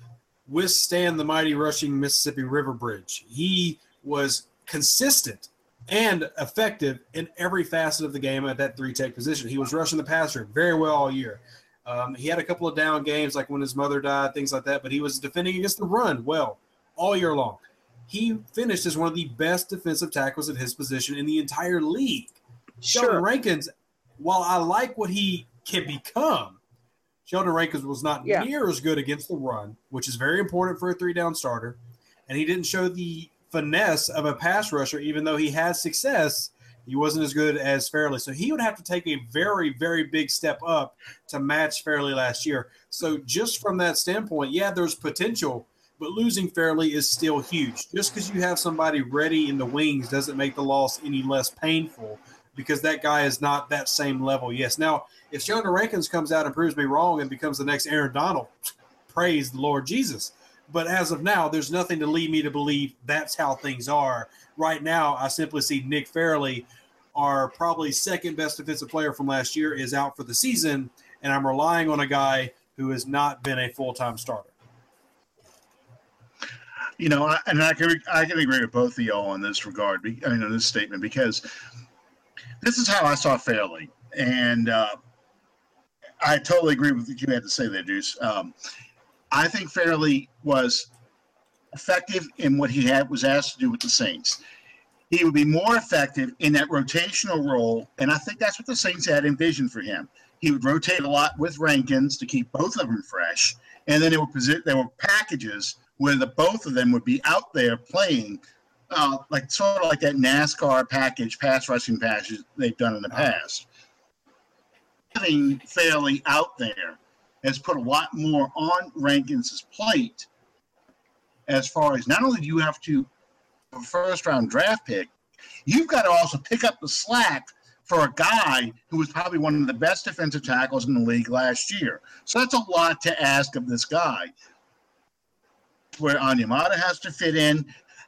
withstand the mighty rushing Mississippi River Bridge. He was consistent and effective in every facet of the game at that three tech position. He was rushing the passer very well all year. Um, he had a couple of down games, like when his mother died, things like that, but he was defending against the run well all year long. He finished as one of the best defensive tackles at his position in the entire league. Sheldon Rankins, while I like what he can become, Sheldon Rankins was not Yeah. near as good against the run, which is very important for a three down starter. And he didn't show the finesse of a pass rusher, even though he had success. He wasn't as good as Fairley. So he would have to take a very, very big step up to match Fairley last year. So just from that standpoint, yeah, there's potential, but losing Fairley is still huge. Just because you have somebody ready in the wings doesn't make the loss any less painful because that guy is not that same level. Yes. Now, if Sheldon Rankins comes out and proves me wrong and becomes the next Aaron Donald, (tsk) praise the Lord Jesus. But as of now, there's nothing to lead me to believe that's how things are. Right now, I simply see Nick Fairley, our probably second best defensive player from last year, is out for the season, and I'm relying on a guy who has not been a full time starter. You know, I, and I can I can agree with both of y'all in this regard. I mean, in this statement because this is how I saw Fairley, and uh, I totally agree with what you had to say there, Deuce. Um, I think Fairley was effective in what he had was asked to do with the Saints. He would be more effective in that rotational role, and I think that's what the Saints had envisioned for him. He would rotate a lot with Rankins to keep both of them fresh, and then there were there were packages where the both of them would be out there playing, uh, like sort of like that NASCAR package, pass rushing package they've done in the past. Having Fairley out there has put a lot more on Rankins' plate as far as not only do you have to a first round draft pick, you've got to also pick up the slack for a guy who was probably one of the best defensive tackles in the league last year. So that's a lot to ask of this guy. Where Onyemata has to fit in.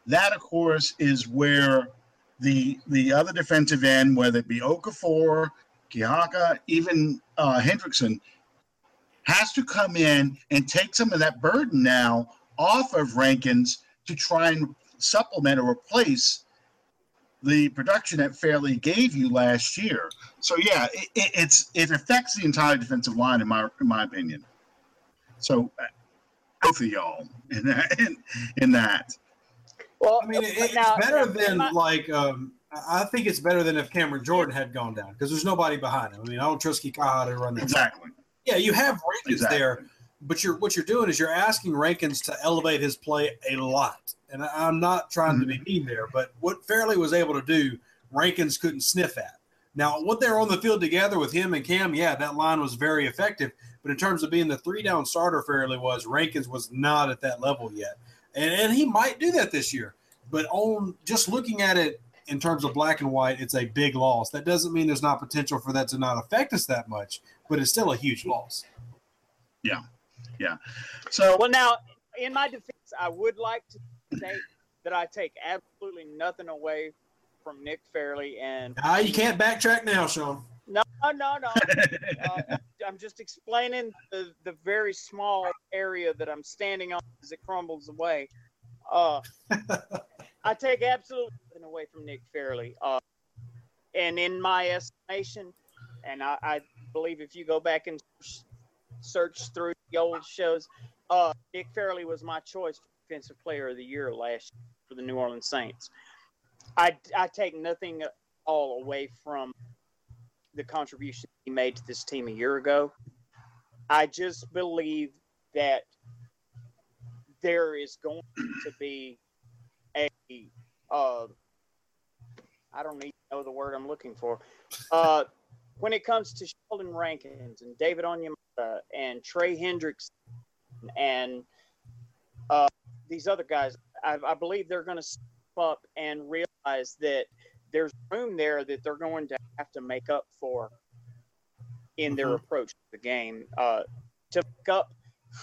That, of course, is where the the other defensive end, whether it be Okafor, Kikaha, even uh, Hendrickson, has to come in and take some of that burden now off of Rankins to try and supplement or replace the production that Fairley gave you last year. So yeah, it, it, it's it affects the entire defensive line in my in my opinion. So both of y'all in that in, in that. Well, I mean, it, it's now- better now, than my- like um, I I think it's better than if Cameron Jordan had gone down because there's nobody behind him. I mean, I don't trust Kikaha to run that. Exactly. Yeah, you have Rankins Exactly. there, but you're what you're doing is you're asking Rankins to elevate his play a lot. And I- I'm not trying to be mean there, but what Fairley was able to do, Rankins couldn't sniff at. Now, what they're on the field together with him and Cam, yeah, that line was very effective. But in terms of being the three down starter, Fairley was Rankins was not at that level yet, and and he might do that this year. But on just looking at it in terms of black and white, it's a big loss. That doesn't mean there's not potential for that to not affect us that much, but it's still a huge loss. Yeah, yeah. So Well, now, in my defense, I would like to say that I take absolutely nothing away from Nick Fairley. And Ah, you can't backtrack now, Sean. no, no, no. (laughs) Uh, I'm just explaining the, the very small area that I'm standing on as it crumbles away. Uh, (laughs) I take absolutely nothing away from Nick Fairley. Uh, and in my estimation, and I, I believe if you go back and search through the old shows, uh, Nick Fairley was my choice for Defensive Player of the Year last year for the New Orleans Saints. I, I take nothing at all away from the contribution he made to this team a year ago. I just believe that there is going to be a uh, I don't even know the word I'm looking for. Uh, when it comes to Sheldon Rankins and David Onyemata and Trey Hendricks and uh, these other guys, I, I believe they're going to step up and realize that there's room there that they're going to have to make up for in their Mhm. approach to the game uh, to make up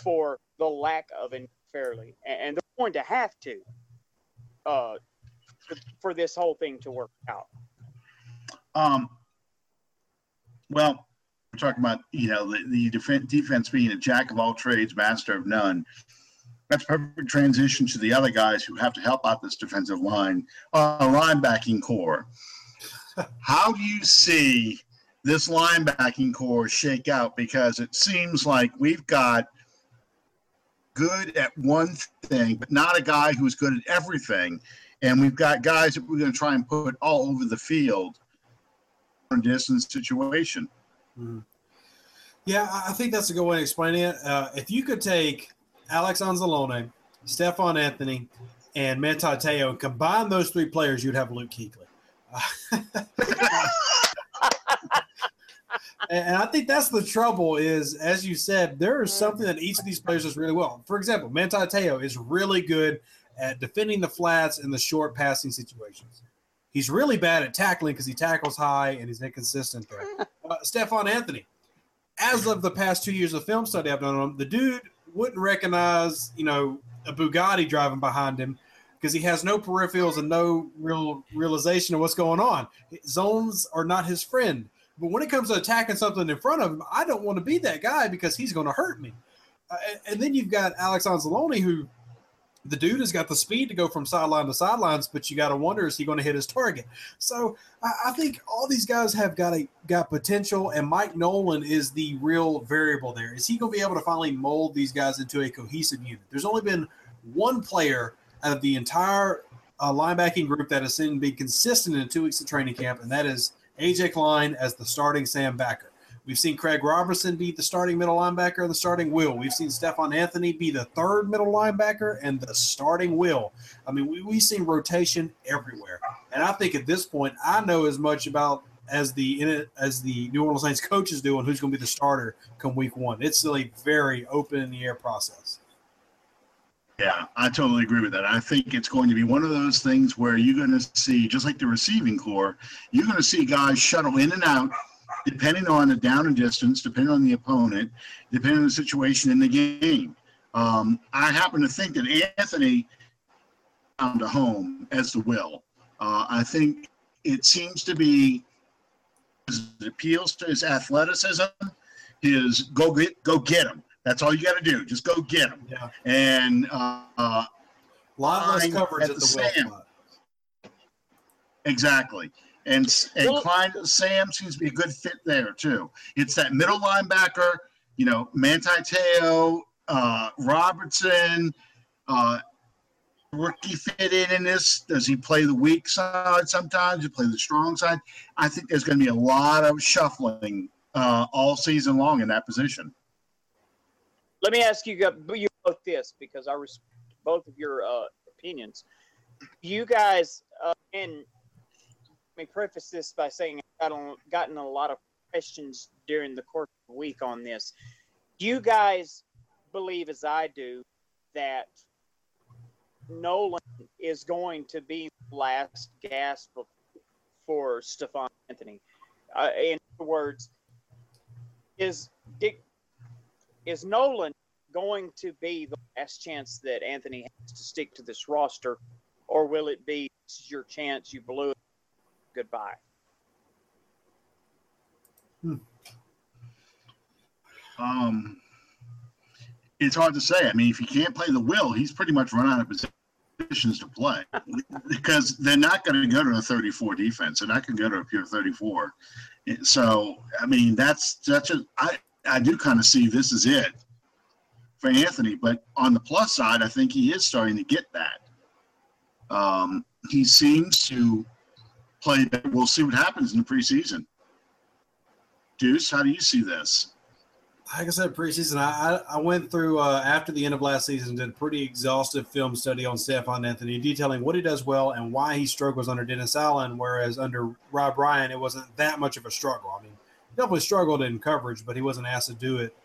for the lack of it Fairley, and, they're going to have to uh, for, for this whole thing to work out. Um, well, we're talking about you know the, the defense, defense being a jack of all trades, master of none. That's a perfect transition to the other guys who have to help out this defensive line, uh, linebacking corps. How do you see this linebacking corps shake out? Because it seems like we've got good at one thing, but not a guy who's good at everything. And we've got guys that we're going to try and put all over the field in distance situation. Mhm. Yeah, I think that's a good way of explaining it. Uh, if you could take Alex Anzalone, Stephone Anthony, and Manti Te'o combine those three players, you'd have Luke Kuechly. (laughs) and I think that's the trouble is, as you said, there is something that each of these players does really well. For example, Manti Te'o is really good at defending the flats and the short passing situations. He's really bad at tackling because he tackles high and he's inconsistent there. (laughs) Uh, Stephone Anthony, as of the past two years of film study I've done on him, the dude wouldn't recognize, you know, a Bugatti driving behind him because he has no peripherals and no real realization of what's going on. Zones are not his friend. But when it comes to attacking something in front of him, I don't want to be that guy because he's going to hurt me. Uh, and- then you've got Alex Anzalone, who the dude has got the speed to go from sideline to sidelines, but you got to wonder is he going to hit his target? So I, I think all these guys have got a got potential, and Mike Nolan is the real variable there. Is he going to be able to finally mold these guys into a cohesive unit? There's only been one player out of the entire uh, linebacking group that has seen to be consistent in two weeks of training camp, and that is AJ Klein as the starting Sam Backer. We've seen Craig Robertson be the starting middle linebacker and the starting Will. We've seen Stephone Anthony be the third middle linebacker and the starting Will. I mean, we, we've seen rotation everywhere. And I think at this point, I know as much about as the as the New Orleans Saints coaches do on who's going to be the starter come week one. It's still a very open in the air process. Yeah, I totally agree with that. I think it's going to be one of those things where you're going to see, just like the receiving corps, you're going to see guys shuttle in and out, depending on the down and distance, depending on the opponent, depending on the situation in the game. Um, I happen to think that Anthony found a home as the will. Uh, I think it seems to be it appeals to his athleticism, his go get go get him. That's all you got to do. Just go get him Yeah. and uh, uh, A lot less coverage at at the the Sam. exactly. And and Well- Klein Sam seems to be a good fit there too. It's that middle linebacker, you know, Manti Te'o, uh, Robertson, uh, rookie fit in in this. Does he play the weak side sometimes? Does he play the strong side? I think there's going to be a lot of shuffling uh, all season long in that position. Let me ask you, you both this because I respect both of your uh, opinions. You guys, uh, and let me preface this by saying I've gotten, gotten a lot of questions during the course of the week on this. Do you guys believe, as I do, that Nolan is going to be last gasp for Stephone Anthony? Uh, in other words, is Dick is Nolan going to be the last chance that Anthony has to stick to this roster, or will it be this is your chance, you blew it, goodbye? Um, it's hard to say. I mean, if he can't play the will, he's pretty much run out of positions to play (laughs) because they're not going to go to a 34 defense. They're not going to go to a pure 34. So, I mean, that's such a. I I do kind of see this is it for Anthony, but on the plus side, I think he is starting to get that. Um, he seems to play. But we'll see what happens in the preseason. Deuce, how do you see this? like I said, preseason, I, I went through uh, after the end of last season, did a pretty exhaustive film study on Stephone Anthony, detailing what he does well and why he struggles under Dennis Allen, whereas under Rob Ryan, it wasn't that much of a struggle. I mean, definitely struggled in coverage, but he wasn't asked to do it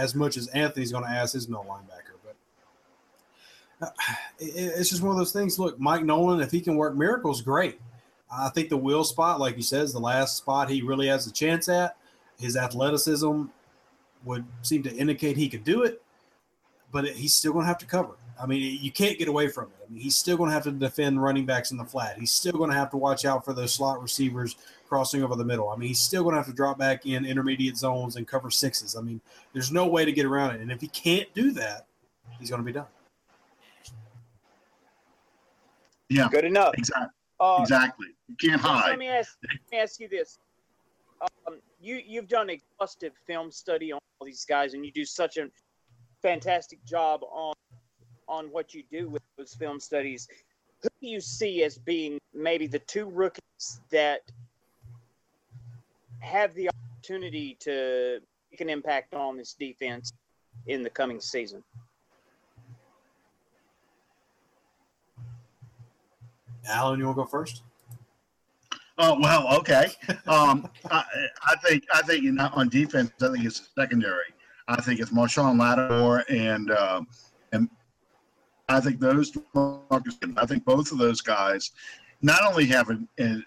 as much as Anthony's going to ask his middle linebacker. But uh, (sighs) it's just one of those things. Look, Mike Nolan, if he can work miracles, great. I think the will spot, like you said, is the last spot he really has a chance at. His athleticism would seem to indicate he could do it, but he's still going to have to cover. I mean, you can't get away from it. I mean, he's still going to have to defend running backs in the flat. He's still going to have to watch out for those slot receivers crossing over the middle. I mean, he's still going to have to drop back in intermediate zones and cover sixes. I mean, there's no way to get around it. And if he can't do that, he's going to be done. Yeah, Good enough. exactly. Uh, Exactly. You can't So Let hide. me ask. Let me ask you this: um, You you've done exhaustive film study on all these guys, and you do such a fantastic job on on what you do with those film studies. Who do you see as being maybe the two rookies that have the opportunity to make an impact on this defense in the coming season? Alan, you want to go first? Oh well, okay. Um, I, I think I think in, on defense, I think it's secondary. I think it's Marshon Lattimore and um, and I think those I think both of those guys not only have a, a,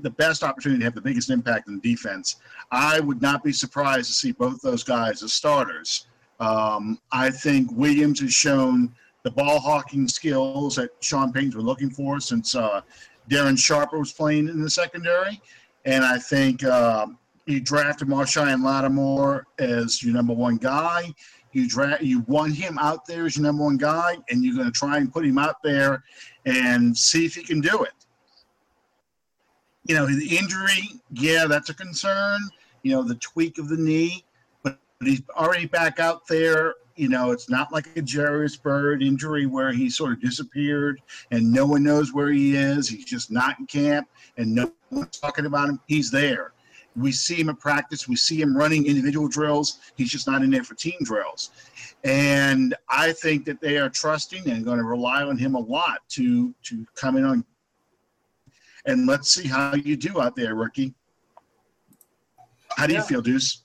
the best opportunity to have the biggest impact in defense. I would not be surprised to see both those guys as starters. Um, I think Williams has shown the ball hawking skills that Sean Payton's been looking for since uh, Darren Sharper was playing in the secondary. And I think uh, you drafted Marshon Lattimore as your number one guy. You draft, you want him out there as your number one guy, and you're going to try and put him out there and see if he can do it. You know, the injury, yeah, that's a concern. You know, the tweak of the knee, but he's already back out there. You know, it's not like a Jairus Byrd injury where he sort of disappeared and no one knows where he is. He's just not in camp and no one's talking about him. He's there. We see him at practice. We see him running individual drills. He's just not in there for team drills. And I think that they are trusting and going to rely on him a lot to to come in on. And let's see how you do out there, rookie. How do yeah. you feel, Deuce?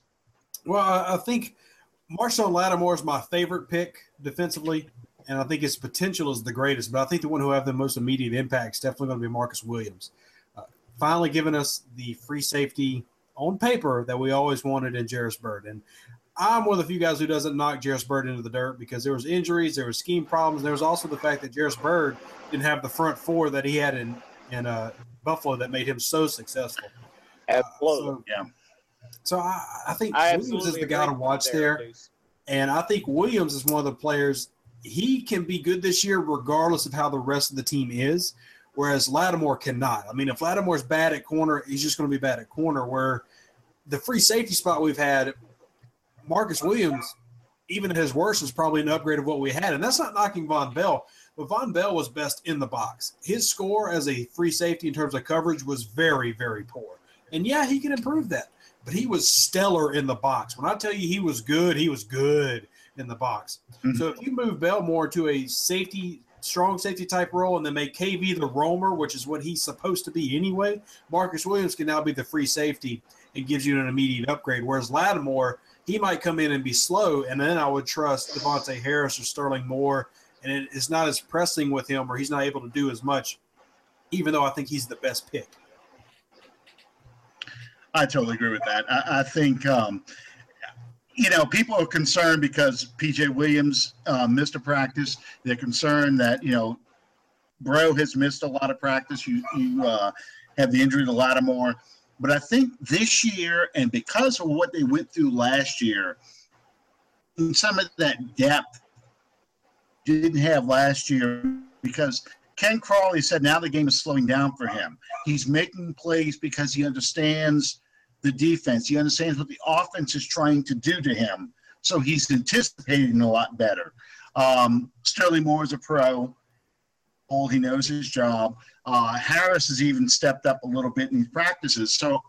Well, I think Marshon Lattimore is my favorite pick defensively, and I think his potential is the greatest. But I think the one who have the most immediate impact is definitely going to be Marcus Williams. Uh, finally, giving us the free safety on paper that we always wanted in Jairus Byrd, And I'm one of the few guys who doesn't knock Jairus Byrd into the dirt because there was injuries, there was scheme problems. There was also the fact that Jairus Byrd didn't have the front four that he had in in uh, Buffalo that made him so successful. Absolutely, uh, so, yeah. So I, I think I Williams is the guy to watch there, there and I think Williams is one of the players. He can be good this year regardless of how the rest of the team is whereas Lattimore cannot. I mean, if Lattimore's bad at corner, he's just going to be bad at corner. Where the free safety spot we've had, Marcus Williams, even at his worst, is probably an upgrade of what we had. And that's not knocking Vonn Bell, but Vonn Bell was best in the box. His score as a free safety in terms of coverage was very, very poor. And yeah, he can improve that, but he was stellar in the box. When I tell you he was good, he was good in the box. Mm-hmm. So if you move Bell more to a safety strong safety type role and then make KV the roamer, which is what he's supposed to be anyway, Marcus Williams can now be the free safety and gives you an immediate upgrade. Whereas Lattimore, he might come in and be slow, and then I would trust De'Vante Harris or Sterling Moore, and it is not as pressing with him or he's not able to do as much, even though I think he's the best pick. I totally agree with that. I, I think um, – you know, people are concerned because PJ Williams uh, missed a practice. They're concerned that you know, Breaux has missed a lot of practice. You you uh, have the injury to Lattimore, but I think this year and because of what they went through last year, some of that depth didn't have last year because Ken Crawley said now the game is slowing down for him. He's making plays because he understands the defense. He understands what the offense is trying to do to him. So he's anticipating a lot better. Um, Sterling Moore is a pro. All he knows his job. Uh, Harris has even stepped up a little bit in practices. So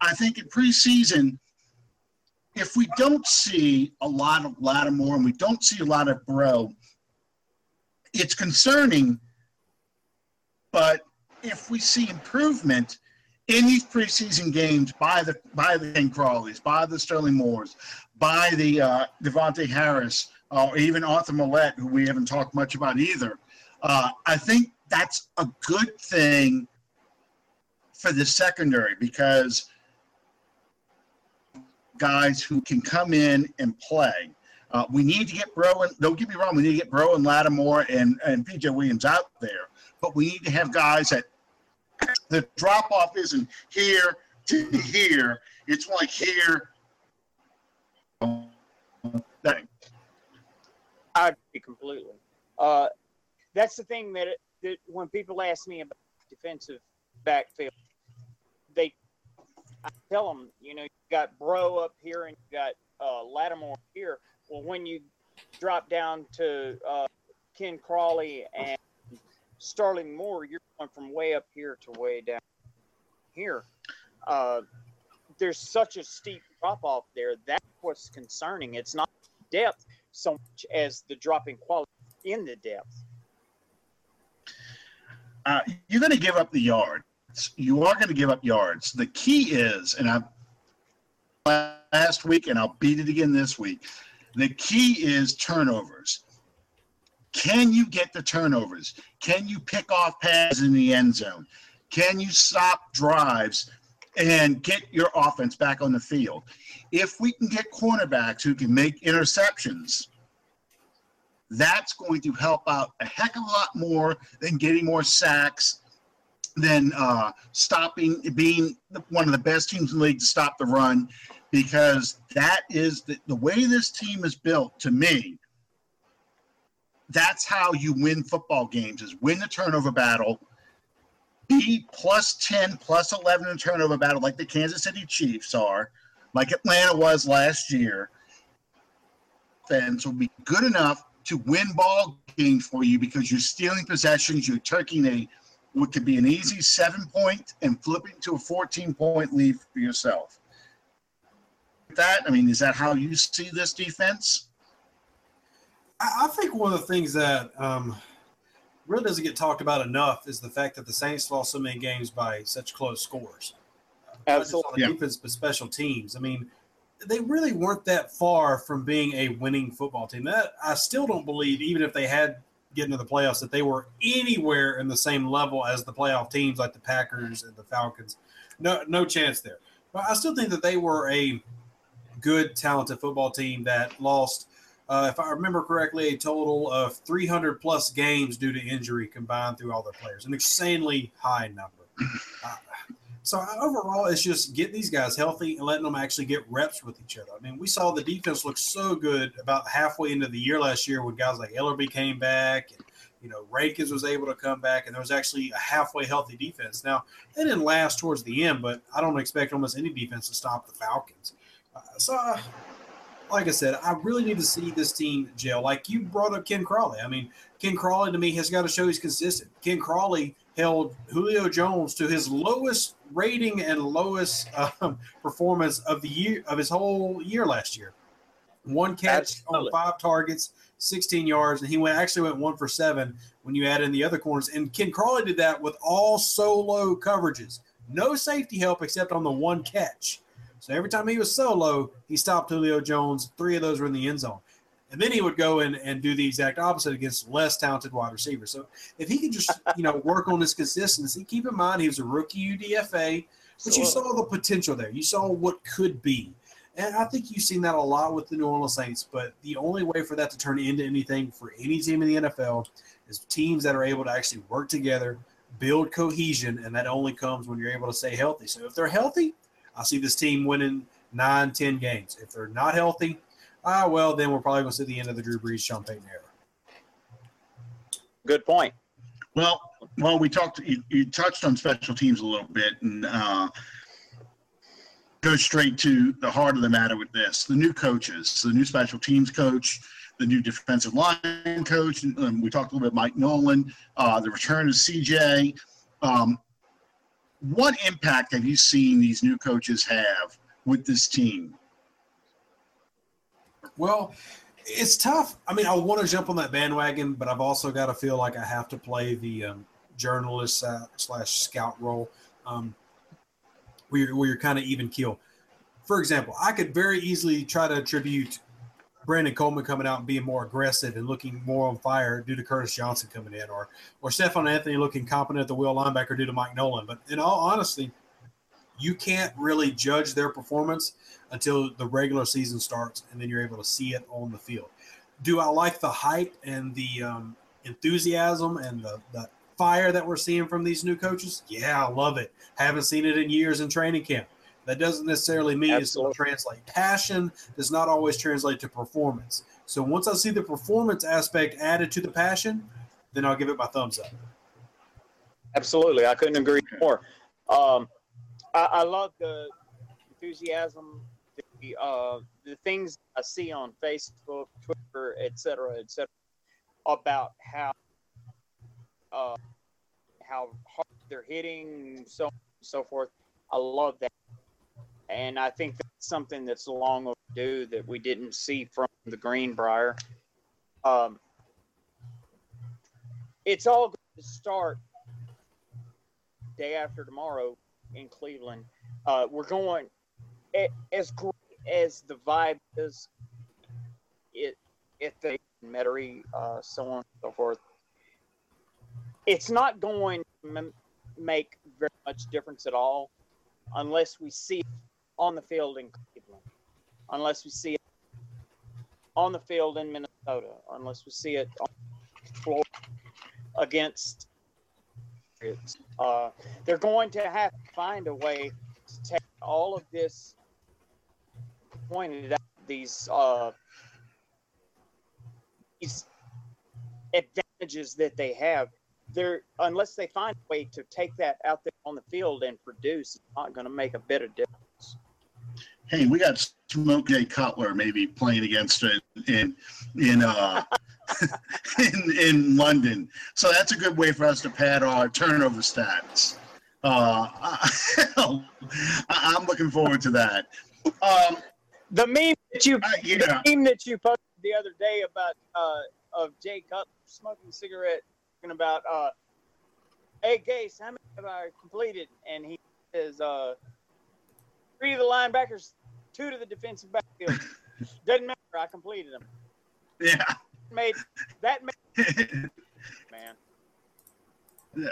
I think in preseason, if we don't see a lot of Lattimore and we don't see a lot of Breaux, it's concerning. But if we see improvement – in these preseason games by the by the Ken Crawleys, by the Sterling Moores, by the uh, De'Vante Harris, uh, or even Arthur Maulet, who we haven't talked much about either. Uh, I think that's a good thing for the secondary because guys who can come in and play. Uh, we need to get Breaux and don't get me wrong, we need to get Breaux and Lattimore and, and PJ Williams out there, but we need to have guys that the drop off isn't here to here. It's like here. I agree completely. Uh, that's the thing that, it, that when people ask me about defensive backfield, they I tell them, you know, you got Breaux up here and you got uh, Lattimore here. Well, when you drop down to uh, Ken Crawley and Sterling Moore, you're going from way up here to way down here. Uh, there's such a steep drop off there. That's what's concerning. It's not depth so much as the dropping quality in the depth. Uh, you're going to give up the yards. You are going to give up yards. The key is, and I last week, and I'll beat it again this week. The key is turnovers. Can you get the turnovers? Can you pick off passes in the end zone? Can you stop drives and get your offense back on the field? If we can get cornerbacks who can make interceptions, that's going to help out a heck of a lot more than getting more sacks, than uh, stopping, being one of the best teams in the league to stop the run, because that is the, the way this team is built to me. That's how you win football games is win the turnover battle, be plus 10, plus 11 in turnover battle like the Kansas City Chiefs are, like Atlanta was last year. Fans will be good enough to win ball games for you because you're stealing possessions, you're taking a what could be an easy seven point and flipping to a 14 point lead for yourself. That, I mean, is that how you see this defense? I, I think one of the things that um, really doesn't get talked about enough is the fact that the Saints lost so many games by such close scores. Absolutely. on defense, but special teams. I mean, they really weren't that far from being a winning football team. That I still don't believe, even if they had get into the playoffs, that they were anywhere in the same level as the playoff teams like the Packers and the Falcons. No, no chance there. But I still think that they were a good, talented football team that lost, uh, if I remember correctly, a total of 300 plus games due to injury combined through all their players, an insanely high number. (laughs) Uh, so overall, it's just getting these guys healthy and letting them actually get reps with each other. I mean, we saw the defense look so good about halfway into the year last year when guys like Ellerbe came back and you know Rankins was able to come back, and there was actually a halfway healthy defense. Now it didn't last towards the end, but I don't expect almost any defense to stop the Falcons. So, uh, like I said, I really need to see this team gel. Like you brought up Ken Crawley. I mean, Ken Crawley to me has got to show he's consistent. Ken Crawley held Julio Jones to his lowest rating and lowest um, performance of the year of his whole year last year. One catch Absolutely. on five targets, 16 yards, and he went actually went one for seven when you add in the other corners. And Ken Crawley did that with all solo coverages, no safety help except on the one catch. So every time he was solo, he stopped Julio Jones. Three of those were in the end zone. And then he would go in and do the exact opposite against less talented wide receivers. So if he could just, you know, work on his consistency, keep in mind he was a rookie UDFA, but you saw the potential there. You saw what could be. And I think you've seen that a lot with the New Orleans Saints, but the only way for that to turn into anything for any team in the NFL is teams that are able to actually work together, build cohesion, and that only comes when you're able to stay healthy. So if they're healthy, I see this team winning nine, ten games. If they're not healthy, ah, well, then we're probably going to see the end of the Drew Brees, Sean Payton era. Good point. Well, well, we talked. You, you touched on special teams a little bit, and uh, go straight to the heart of the matter with this: the new coaches, the new special teams coach, the new defensive line coach. And, um, we talked a little bit Mike Nolan, uh, the return of CJ. Um, what impact have you seen these new coaches have with this team? Well, it's tough. I mean, I want to jump on that bandwagon, but I've also got to feel like I have to play the um, journalist uh, slash scout role, um, where you're, where you're kind of even keel. For example, I could very easily try to attribute Brandon Coleman coming out and being more aggressive and looking more on fire due to Curtis Johnson coming in, or or Stephone Anthony looking competent at the wheel linebacker due to Mike Nolan. But in all honesty, you can't really judge their performance until the regular season starts, and then you're able to see it on the field. Do I like the hype and the um, enthusiasm and the, the fire that we're seeing from these new coaches? Yeah, I love it. Haven't seen it in years in training camp. That doesn't necessarily mean Absolutely. it's going to translate. Passion does not always translate to performance. So once I see the performance aspect added to the passion, then I'll give it my thumbs up. Absolutely, I couldn't agree more. Um, I, I love the enthusiasm, the uh, the things I see on Facebook, Twitter, etc., etc., about how uh, how hard they're hitting, so so forth. I love that, and I think that's something that's long overdue that we didn't see from the Greenbrier. Um, it's all going to start day after tomorrow in Cleveland. Uh, we're going as great as the vibe is. It at the Metairie, uh, so on and so forth. It's not going to m- make very much difference at all unless we see on the field in Cleveland, unless we see it on the field in Minnesota, unless we see it on Florida against. Uh, they're going to have to find a way to take all of this pointed out these uh, these advantages that they have. They're unless they find a way to take that out there on the field and produce, it's not going to make a bit of difference. Hey, we got Smoke Jay Cutler maybe playing against it in in uh (laughs) in in London. So that's a good way for us to pad our turnover stats. Uh, (laughs) I, I'm looking forward to that. Um, The meme that you uh, yeah, the meme that you posted the other day about uh, of Jay Cutler smoking a cigarette, talking about uh, hey Gase, how many have I completed? And he says uh, three of the linebackers, two to the defensive backfield. (laughs) Doesn't matter, I completed them. yeah. Made that made (laughs) man.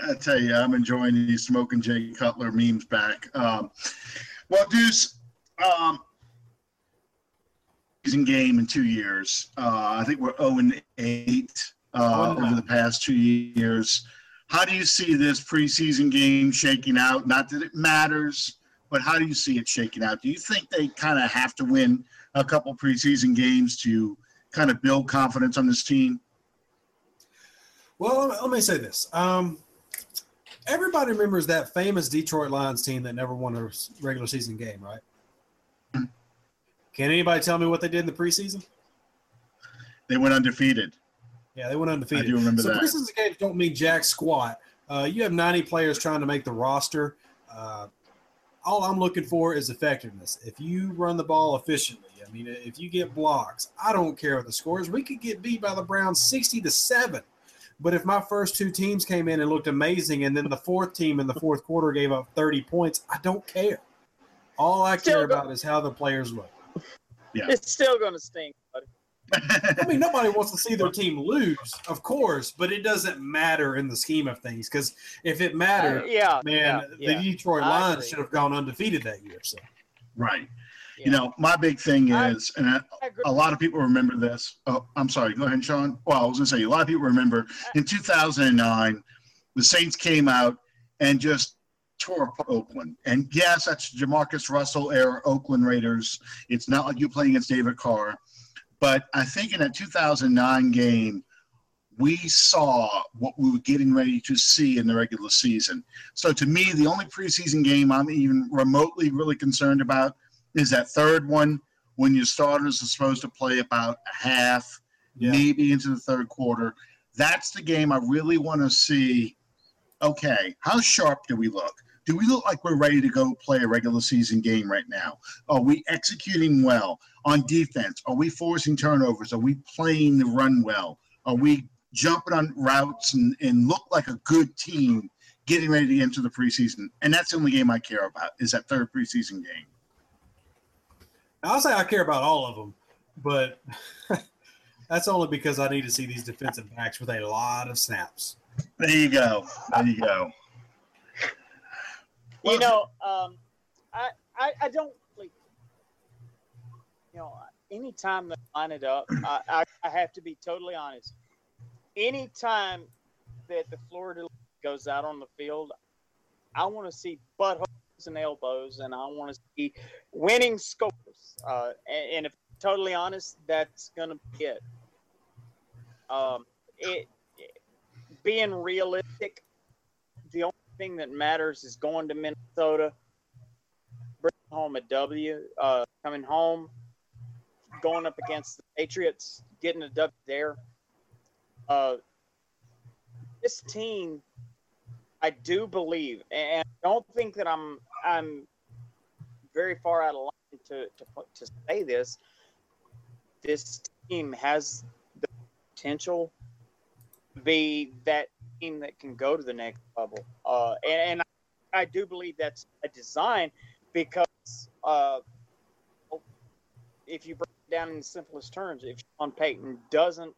I tell you, I'm enjoying these smoking Jay Cutler memes back. Um, well, Deuce, um, season game in two years. Uh, I think we're 0 and 8 uh, Oh, no. over the past two years. How do you see this preseason game shaking out? Not that it matters, but how do you see it shaking out? Do you think they kind of have to win a couple preseason games to kind of build confidence on this team? Well, let me, say this. Um, everybody remembers that famous Detroit Lions team that never won a regular season game, right? Can anybody tell me what they did in the preseason? They went undefeated. Yeah, they went undefeated. I do remember so that. preseason games don't mean jack squat. Uh, you have 90 players trying to make the roster. Uh, all I'm looking for is effectiveness. If you run the ball efficiently, I mean, if you get blocks, I don't care what the score is. We could get beat by the Browns 60 to seven. But if my first two teams came in and looked amazing, and then the fourth team in the fourth quarter gave up 30 points, I don't care. All I Still care go- about is how the players look. Yeah. It's still gonna stink, buddy. I mean, (laughs) nobody wants to see their team lose, of course, but it doesn't matter in the scheme of things because if it Uh, mattered, yeah, man, yeah, the Detroit I Lions agree. should have gone undefeated that year. So right. yeah. You know, my big thing is, and I, I agree. a lot of people remember this. Oh, I'm sorry. Go ahead, Sean. Well, I was going to say, a lot of people remember in 2009, the Saints came out and just tore apart Oakland. And yes, that's JaMarcus Russell era Oakland Raiders. It's not like you playing against David Carr. But I think in that 2009 game, we saw what we were getting ready to see in the regular season. So to me, the only preseason game I'm even remotely really concerned about is that third one when your starters are supposed to play about a half, Yeah. maybe into the third quarter. That's the game I really want to see. Okay, how sharp do we look? Do we look like we're ready to go play a regular season game right now? Are we executing well on defense? Are we forcing turnovers? Are we playing the run well? Are we jumping on routes and, and look like a good team getting ready to enter the preseason? And that's the only game I care about is that third preseason game. I'll say I care about all of them, but (laughs) that's only because I need to see these defensive backs with a lot of snaps. There you go. There you go. You know, um, I, I, I don't really, you know, anytime they line it up, I, (clears throat) I, I have to be totally honest. Anytime that the Florida goes out on the field, I want to see buttholes and elbows, and I want to see winning scores. Uh, and, and if totally honest, that's going to be it. Um, it being realistic, the only thing that matters is going to Minnesota bringing home a W, uh, coming home, going up against the Patriots, getting a W there. Uh, this team, I do believe, and I don't think that I'm I'm very far out of line to to, to say this. This team has the potential to be that team that can go to the next level, uh, and, and I do believe that's a design because uh, if you break it down in the simplest terms, if Sean Payton doesn't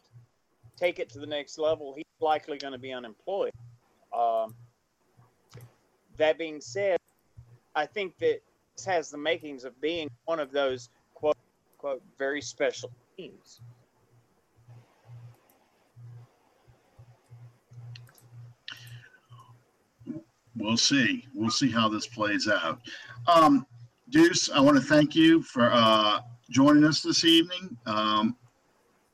take it to the next level, he's likely going to be unemployed. Um, that being said, I think that this has the makings of being one of those quote quote very special teams. We'll see. We'll see how this plays out. Um, Deuce, I want to thank you for uh, joining us this evening. Um,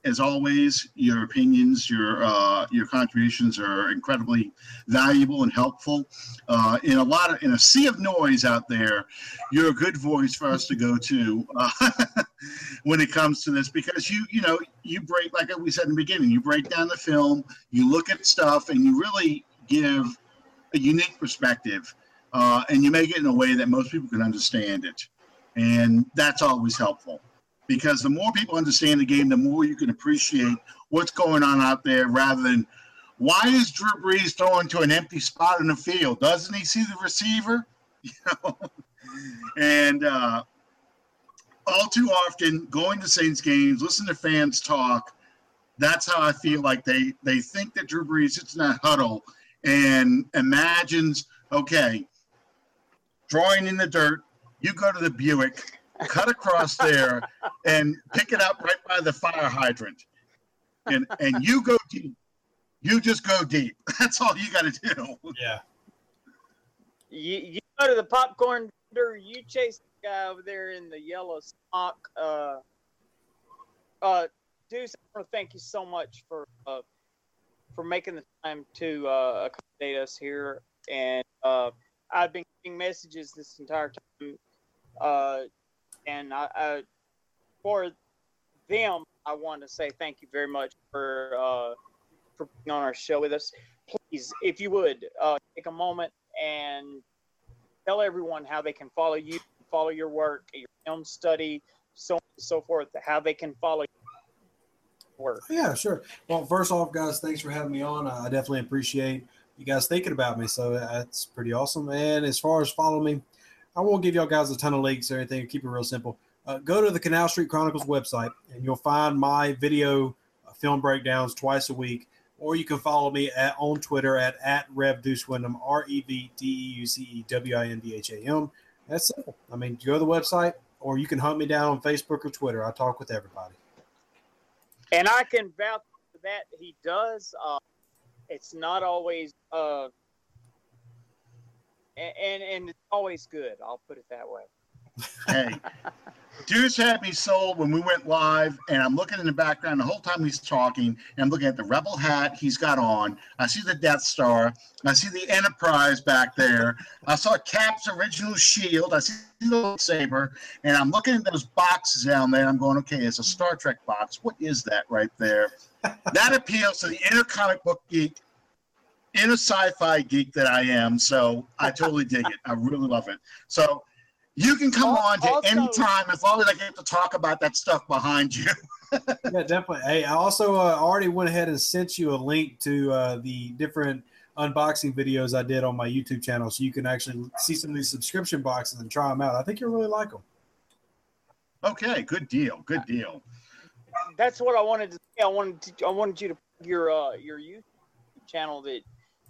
as always, your opinions, your uh, your contributions are incredibly valuable and helpful. Uh, in a lot of in a sea of noise out there, you're a good voice for us to go to uh, (laughs) when it comes to this because you you know you break like we said in the beginning, you break down the film, you look at stuff, and you really give a unique perspective, uh, and you make it in a way that most people can understand it, and that's always helpful because the more people understand the game, the more you can appreciate what's going on out there rather than why is Drew Brees throwing to an empty spot in the field? Doesn't he see the receiver? (laughs) You know, and uh, all too often going to Saints games, listen to fans talk. That's how I feel like they they think that Drew Brees sits in that huddle and imagines, okay, drawing in the dirt. You go to the Buick cut across there (laughs) and pick it up right by the fire hydrant. And and you go deep. You just go deep. (laughs) That's all you got to do. Yeah. You, you go to the popcorn vendor, you chase the guy over there in the yellow smock. Uh, uh, Deuce, I want to thank you so much for uh, for making the time to uh, accommodate us here. And uh, I've been getting messages this entire time uh, and I, I, for them, I want to say thank you very much for uh, for being on our show with us. Please, if you would, uh, take a moment and tell everyone how they can follow you, follow your work, your film study, so on and so forth, how they can follow work. Yeah, sure. Well, first off, guys, thanks for having me on. I definitely appreciate you guys thinking about me. So that's pretty awesome. And as far as follow me, I won't give y'all guys a ton of links or anything. Keep it real simple. Uh, go to the Canal Street Chronicles website and you'll find my video uh, film breakdowns twice a week. Or you can follow me at on Twitter at at Rev R E V D E U C E W I N D H A M. That's simple. I mean, go to the website or you can hunt me down on Facebook or Twitter. I talk with everybody. And I can vouch for that. He does. Uh, it's not always uh, and and it's always good. I'll put it that way. Hey, (laughs) Deuce had me sold when we went live, and I'm looking in the background the whole time he's talking, and I'm looking at the rebel hat he's got on. I see the Death Star. I see the Enterprise back there. I saw Cap's original shield. I see the saber, and I'm looking at those boxes down there. I'm going, okay, it's a Star Trek box. What is that right there? (laughs) that appeals to the inner comic book geek inner sci-fi geek that I am, so I totally dig it. I really love it. So you can come on to any time as long as I get to talk about that stuff behind you. (laughs) yeah, definitely. Hey, I also uh, already went ahead and sent you a link to uh, the different unboxing videos I did on my YouTube channel, so you can actually see some of these subscription boxes and try them out. I think you'll really like them. Okay, good deal. Good deal. That's what I wanted to say. I wanted to, I wanted you to your uh, your YouTube channel that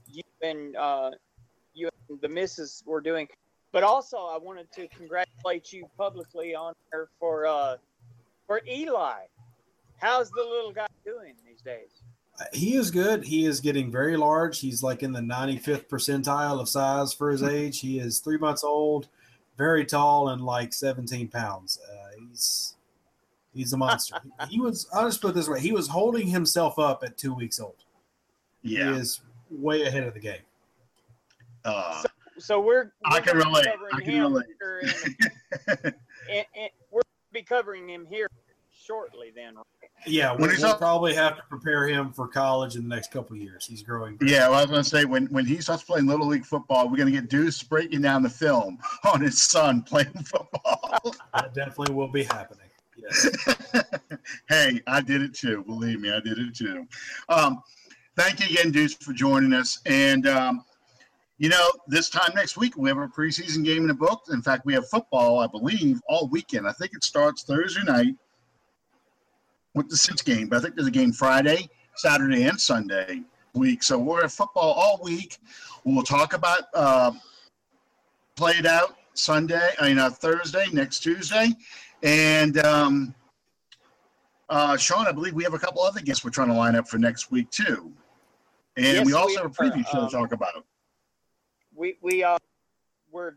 you and uh, you and the missus were doing. But also, I wanted to congratulate you publicly on her for uh, for Eli. How's the little guy doing these days? He is good. He is getting very large. He's like in the 95th percentile of size for his (laughs) age. He is three months old, very tall, and like 17 pounds. Uh, he's he's a monster. (laughs) he was. I'll just put it this way: he was holding himself up at two weeks old. Yeah. He is way ahead of the game. Uh, so, so we're, we're I can relate. I can relate. here, in (laughs) the, and, and we're be covering him here shortly. Then, yeah, we, will up, probably have to prepare him for college in the next couple years. He's growing. Yeah, well, I was going to say when when he starts playing little league football, we're going to get Deuce breaking down the film (laughs) on his son playing football. (laughs) that definitely will be happening. Yes. hey, I did it too. Believe me, I did it too. Um, thank you again, Deuce, for joining us. And um, you know, this time next week we have a preseason game in the book. In fact, we have football, I believe, all weekend. I think it starts Thursday night with the six game, but I think there's a game Friday, Saturday, and Sunday week. So we're at football all week. We'll talk about uh, played out Sunday, I mean uh, Thursday, next Tuesday, and um, uh, Sean, I believe we have a couple other guests we're trying to line up for next week too, and yes, we also we have a preview show um, to talk about. We we uh we're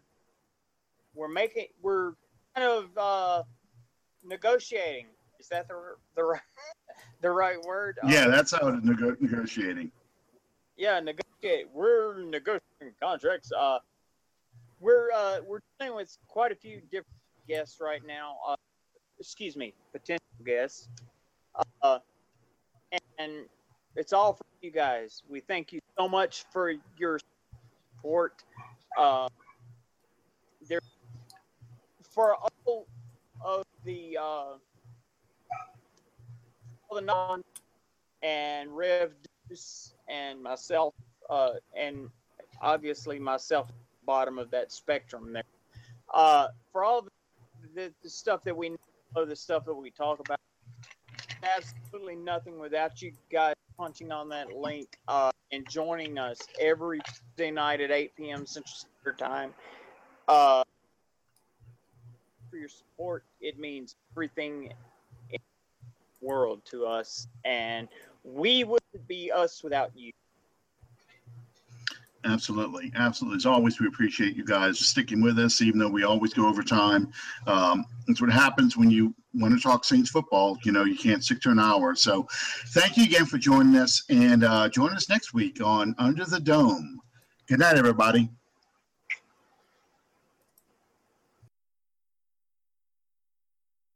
we're making we're kind of uh negotiating. Is that the the right (laughs) the right word? Yeah, um, that's how nego- negotiating. Yeah, negotiate. We're negotiating contracts. Uh, we're uh we're dealing with quite a few different guests right now. Uh, excuse me, potential guests. Uh, and it's all for you guys. We thank you so much for your support. Uh, there, for all of the uh, all the non and Rev Deuce and myself, uh, and obviously myself, bottom of that spectrum there. Uh, for all the the, the stuff that we know, the stuff that we talk about, absolutely nothing without you guys punching on that link uh, and joining us every Tuesday night at 8 p.m. Central Standard Time. Uh, for your support, it means everything in the world to us, and we wouldn't be us without you. Absolutely, absolutely. As always, we appreciate you guys sticking with us, even though we always go over time. Um, that's what happens when you want to talk Saints football. You know, you can't stick to an hour. So, thank you again for joining us, and uh, join us next week on Under the Dome. Good night, everybody.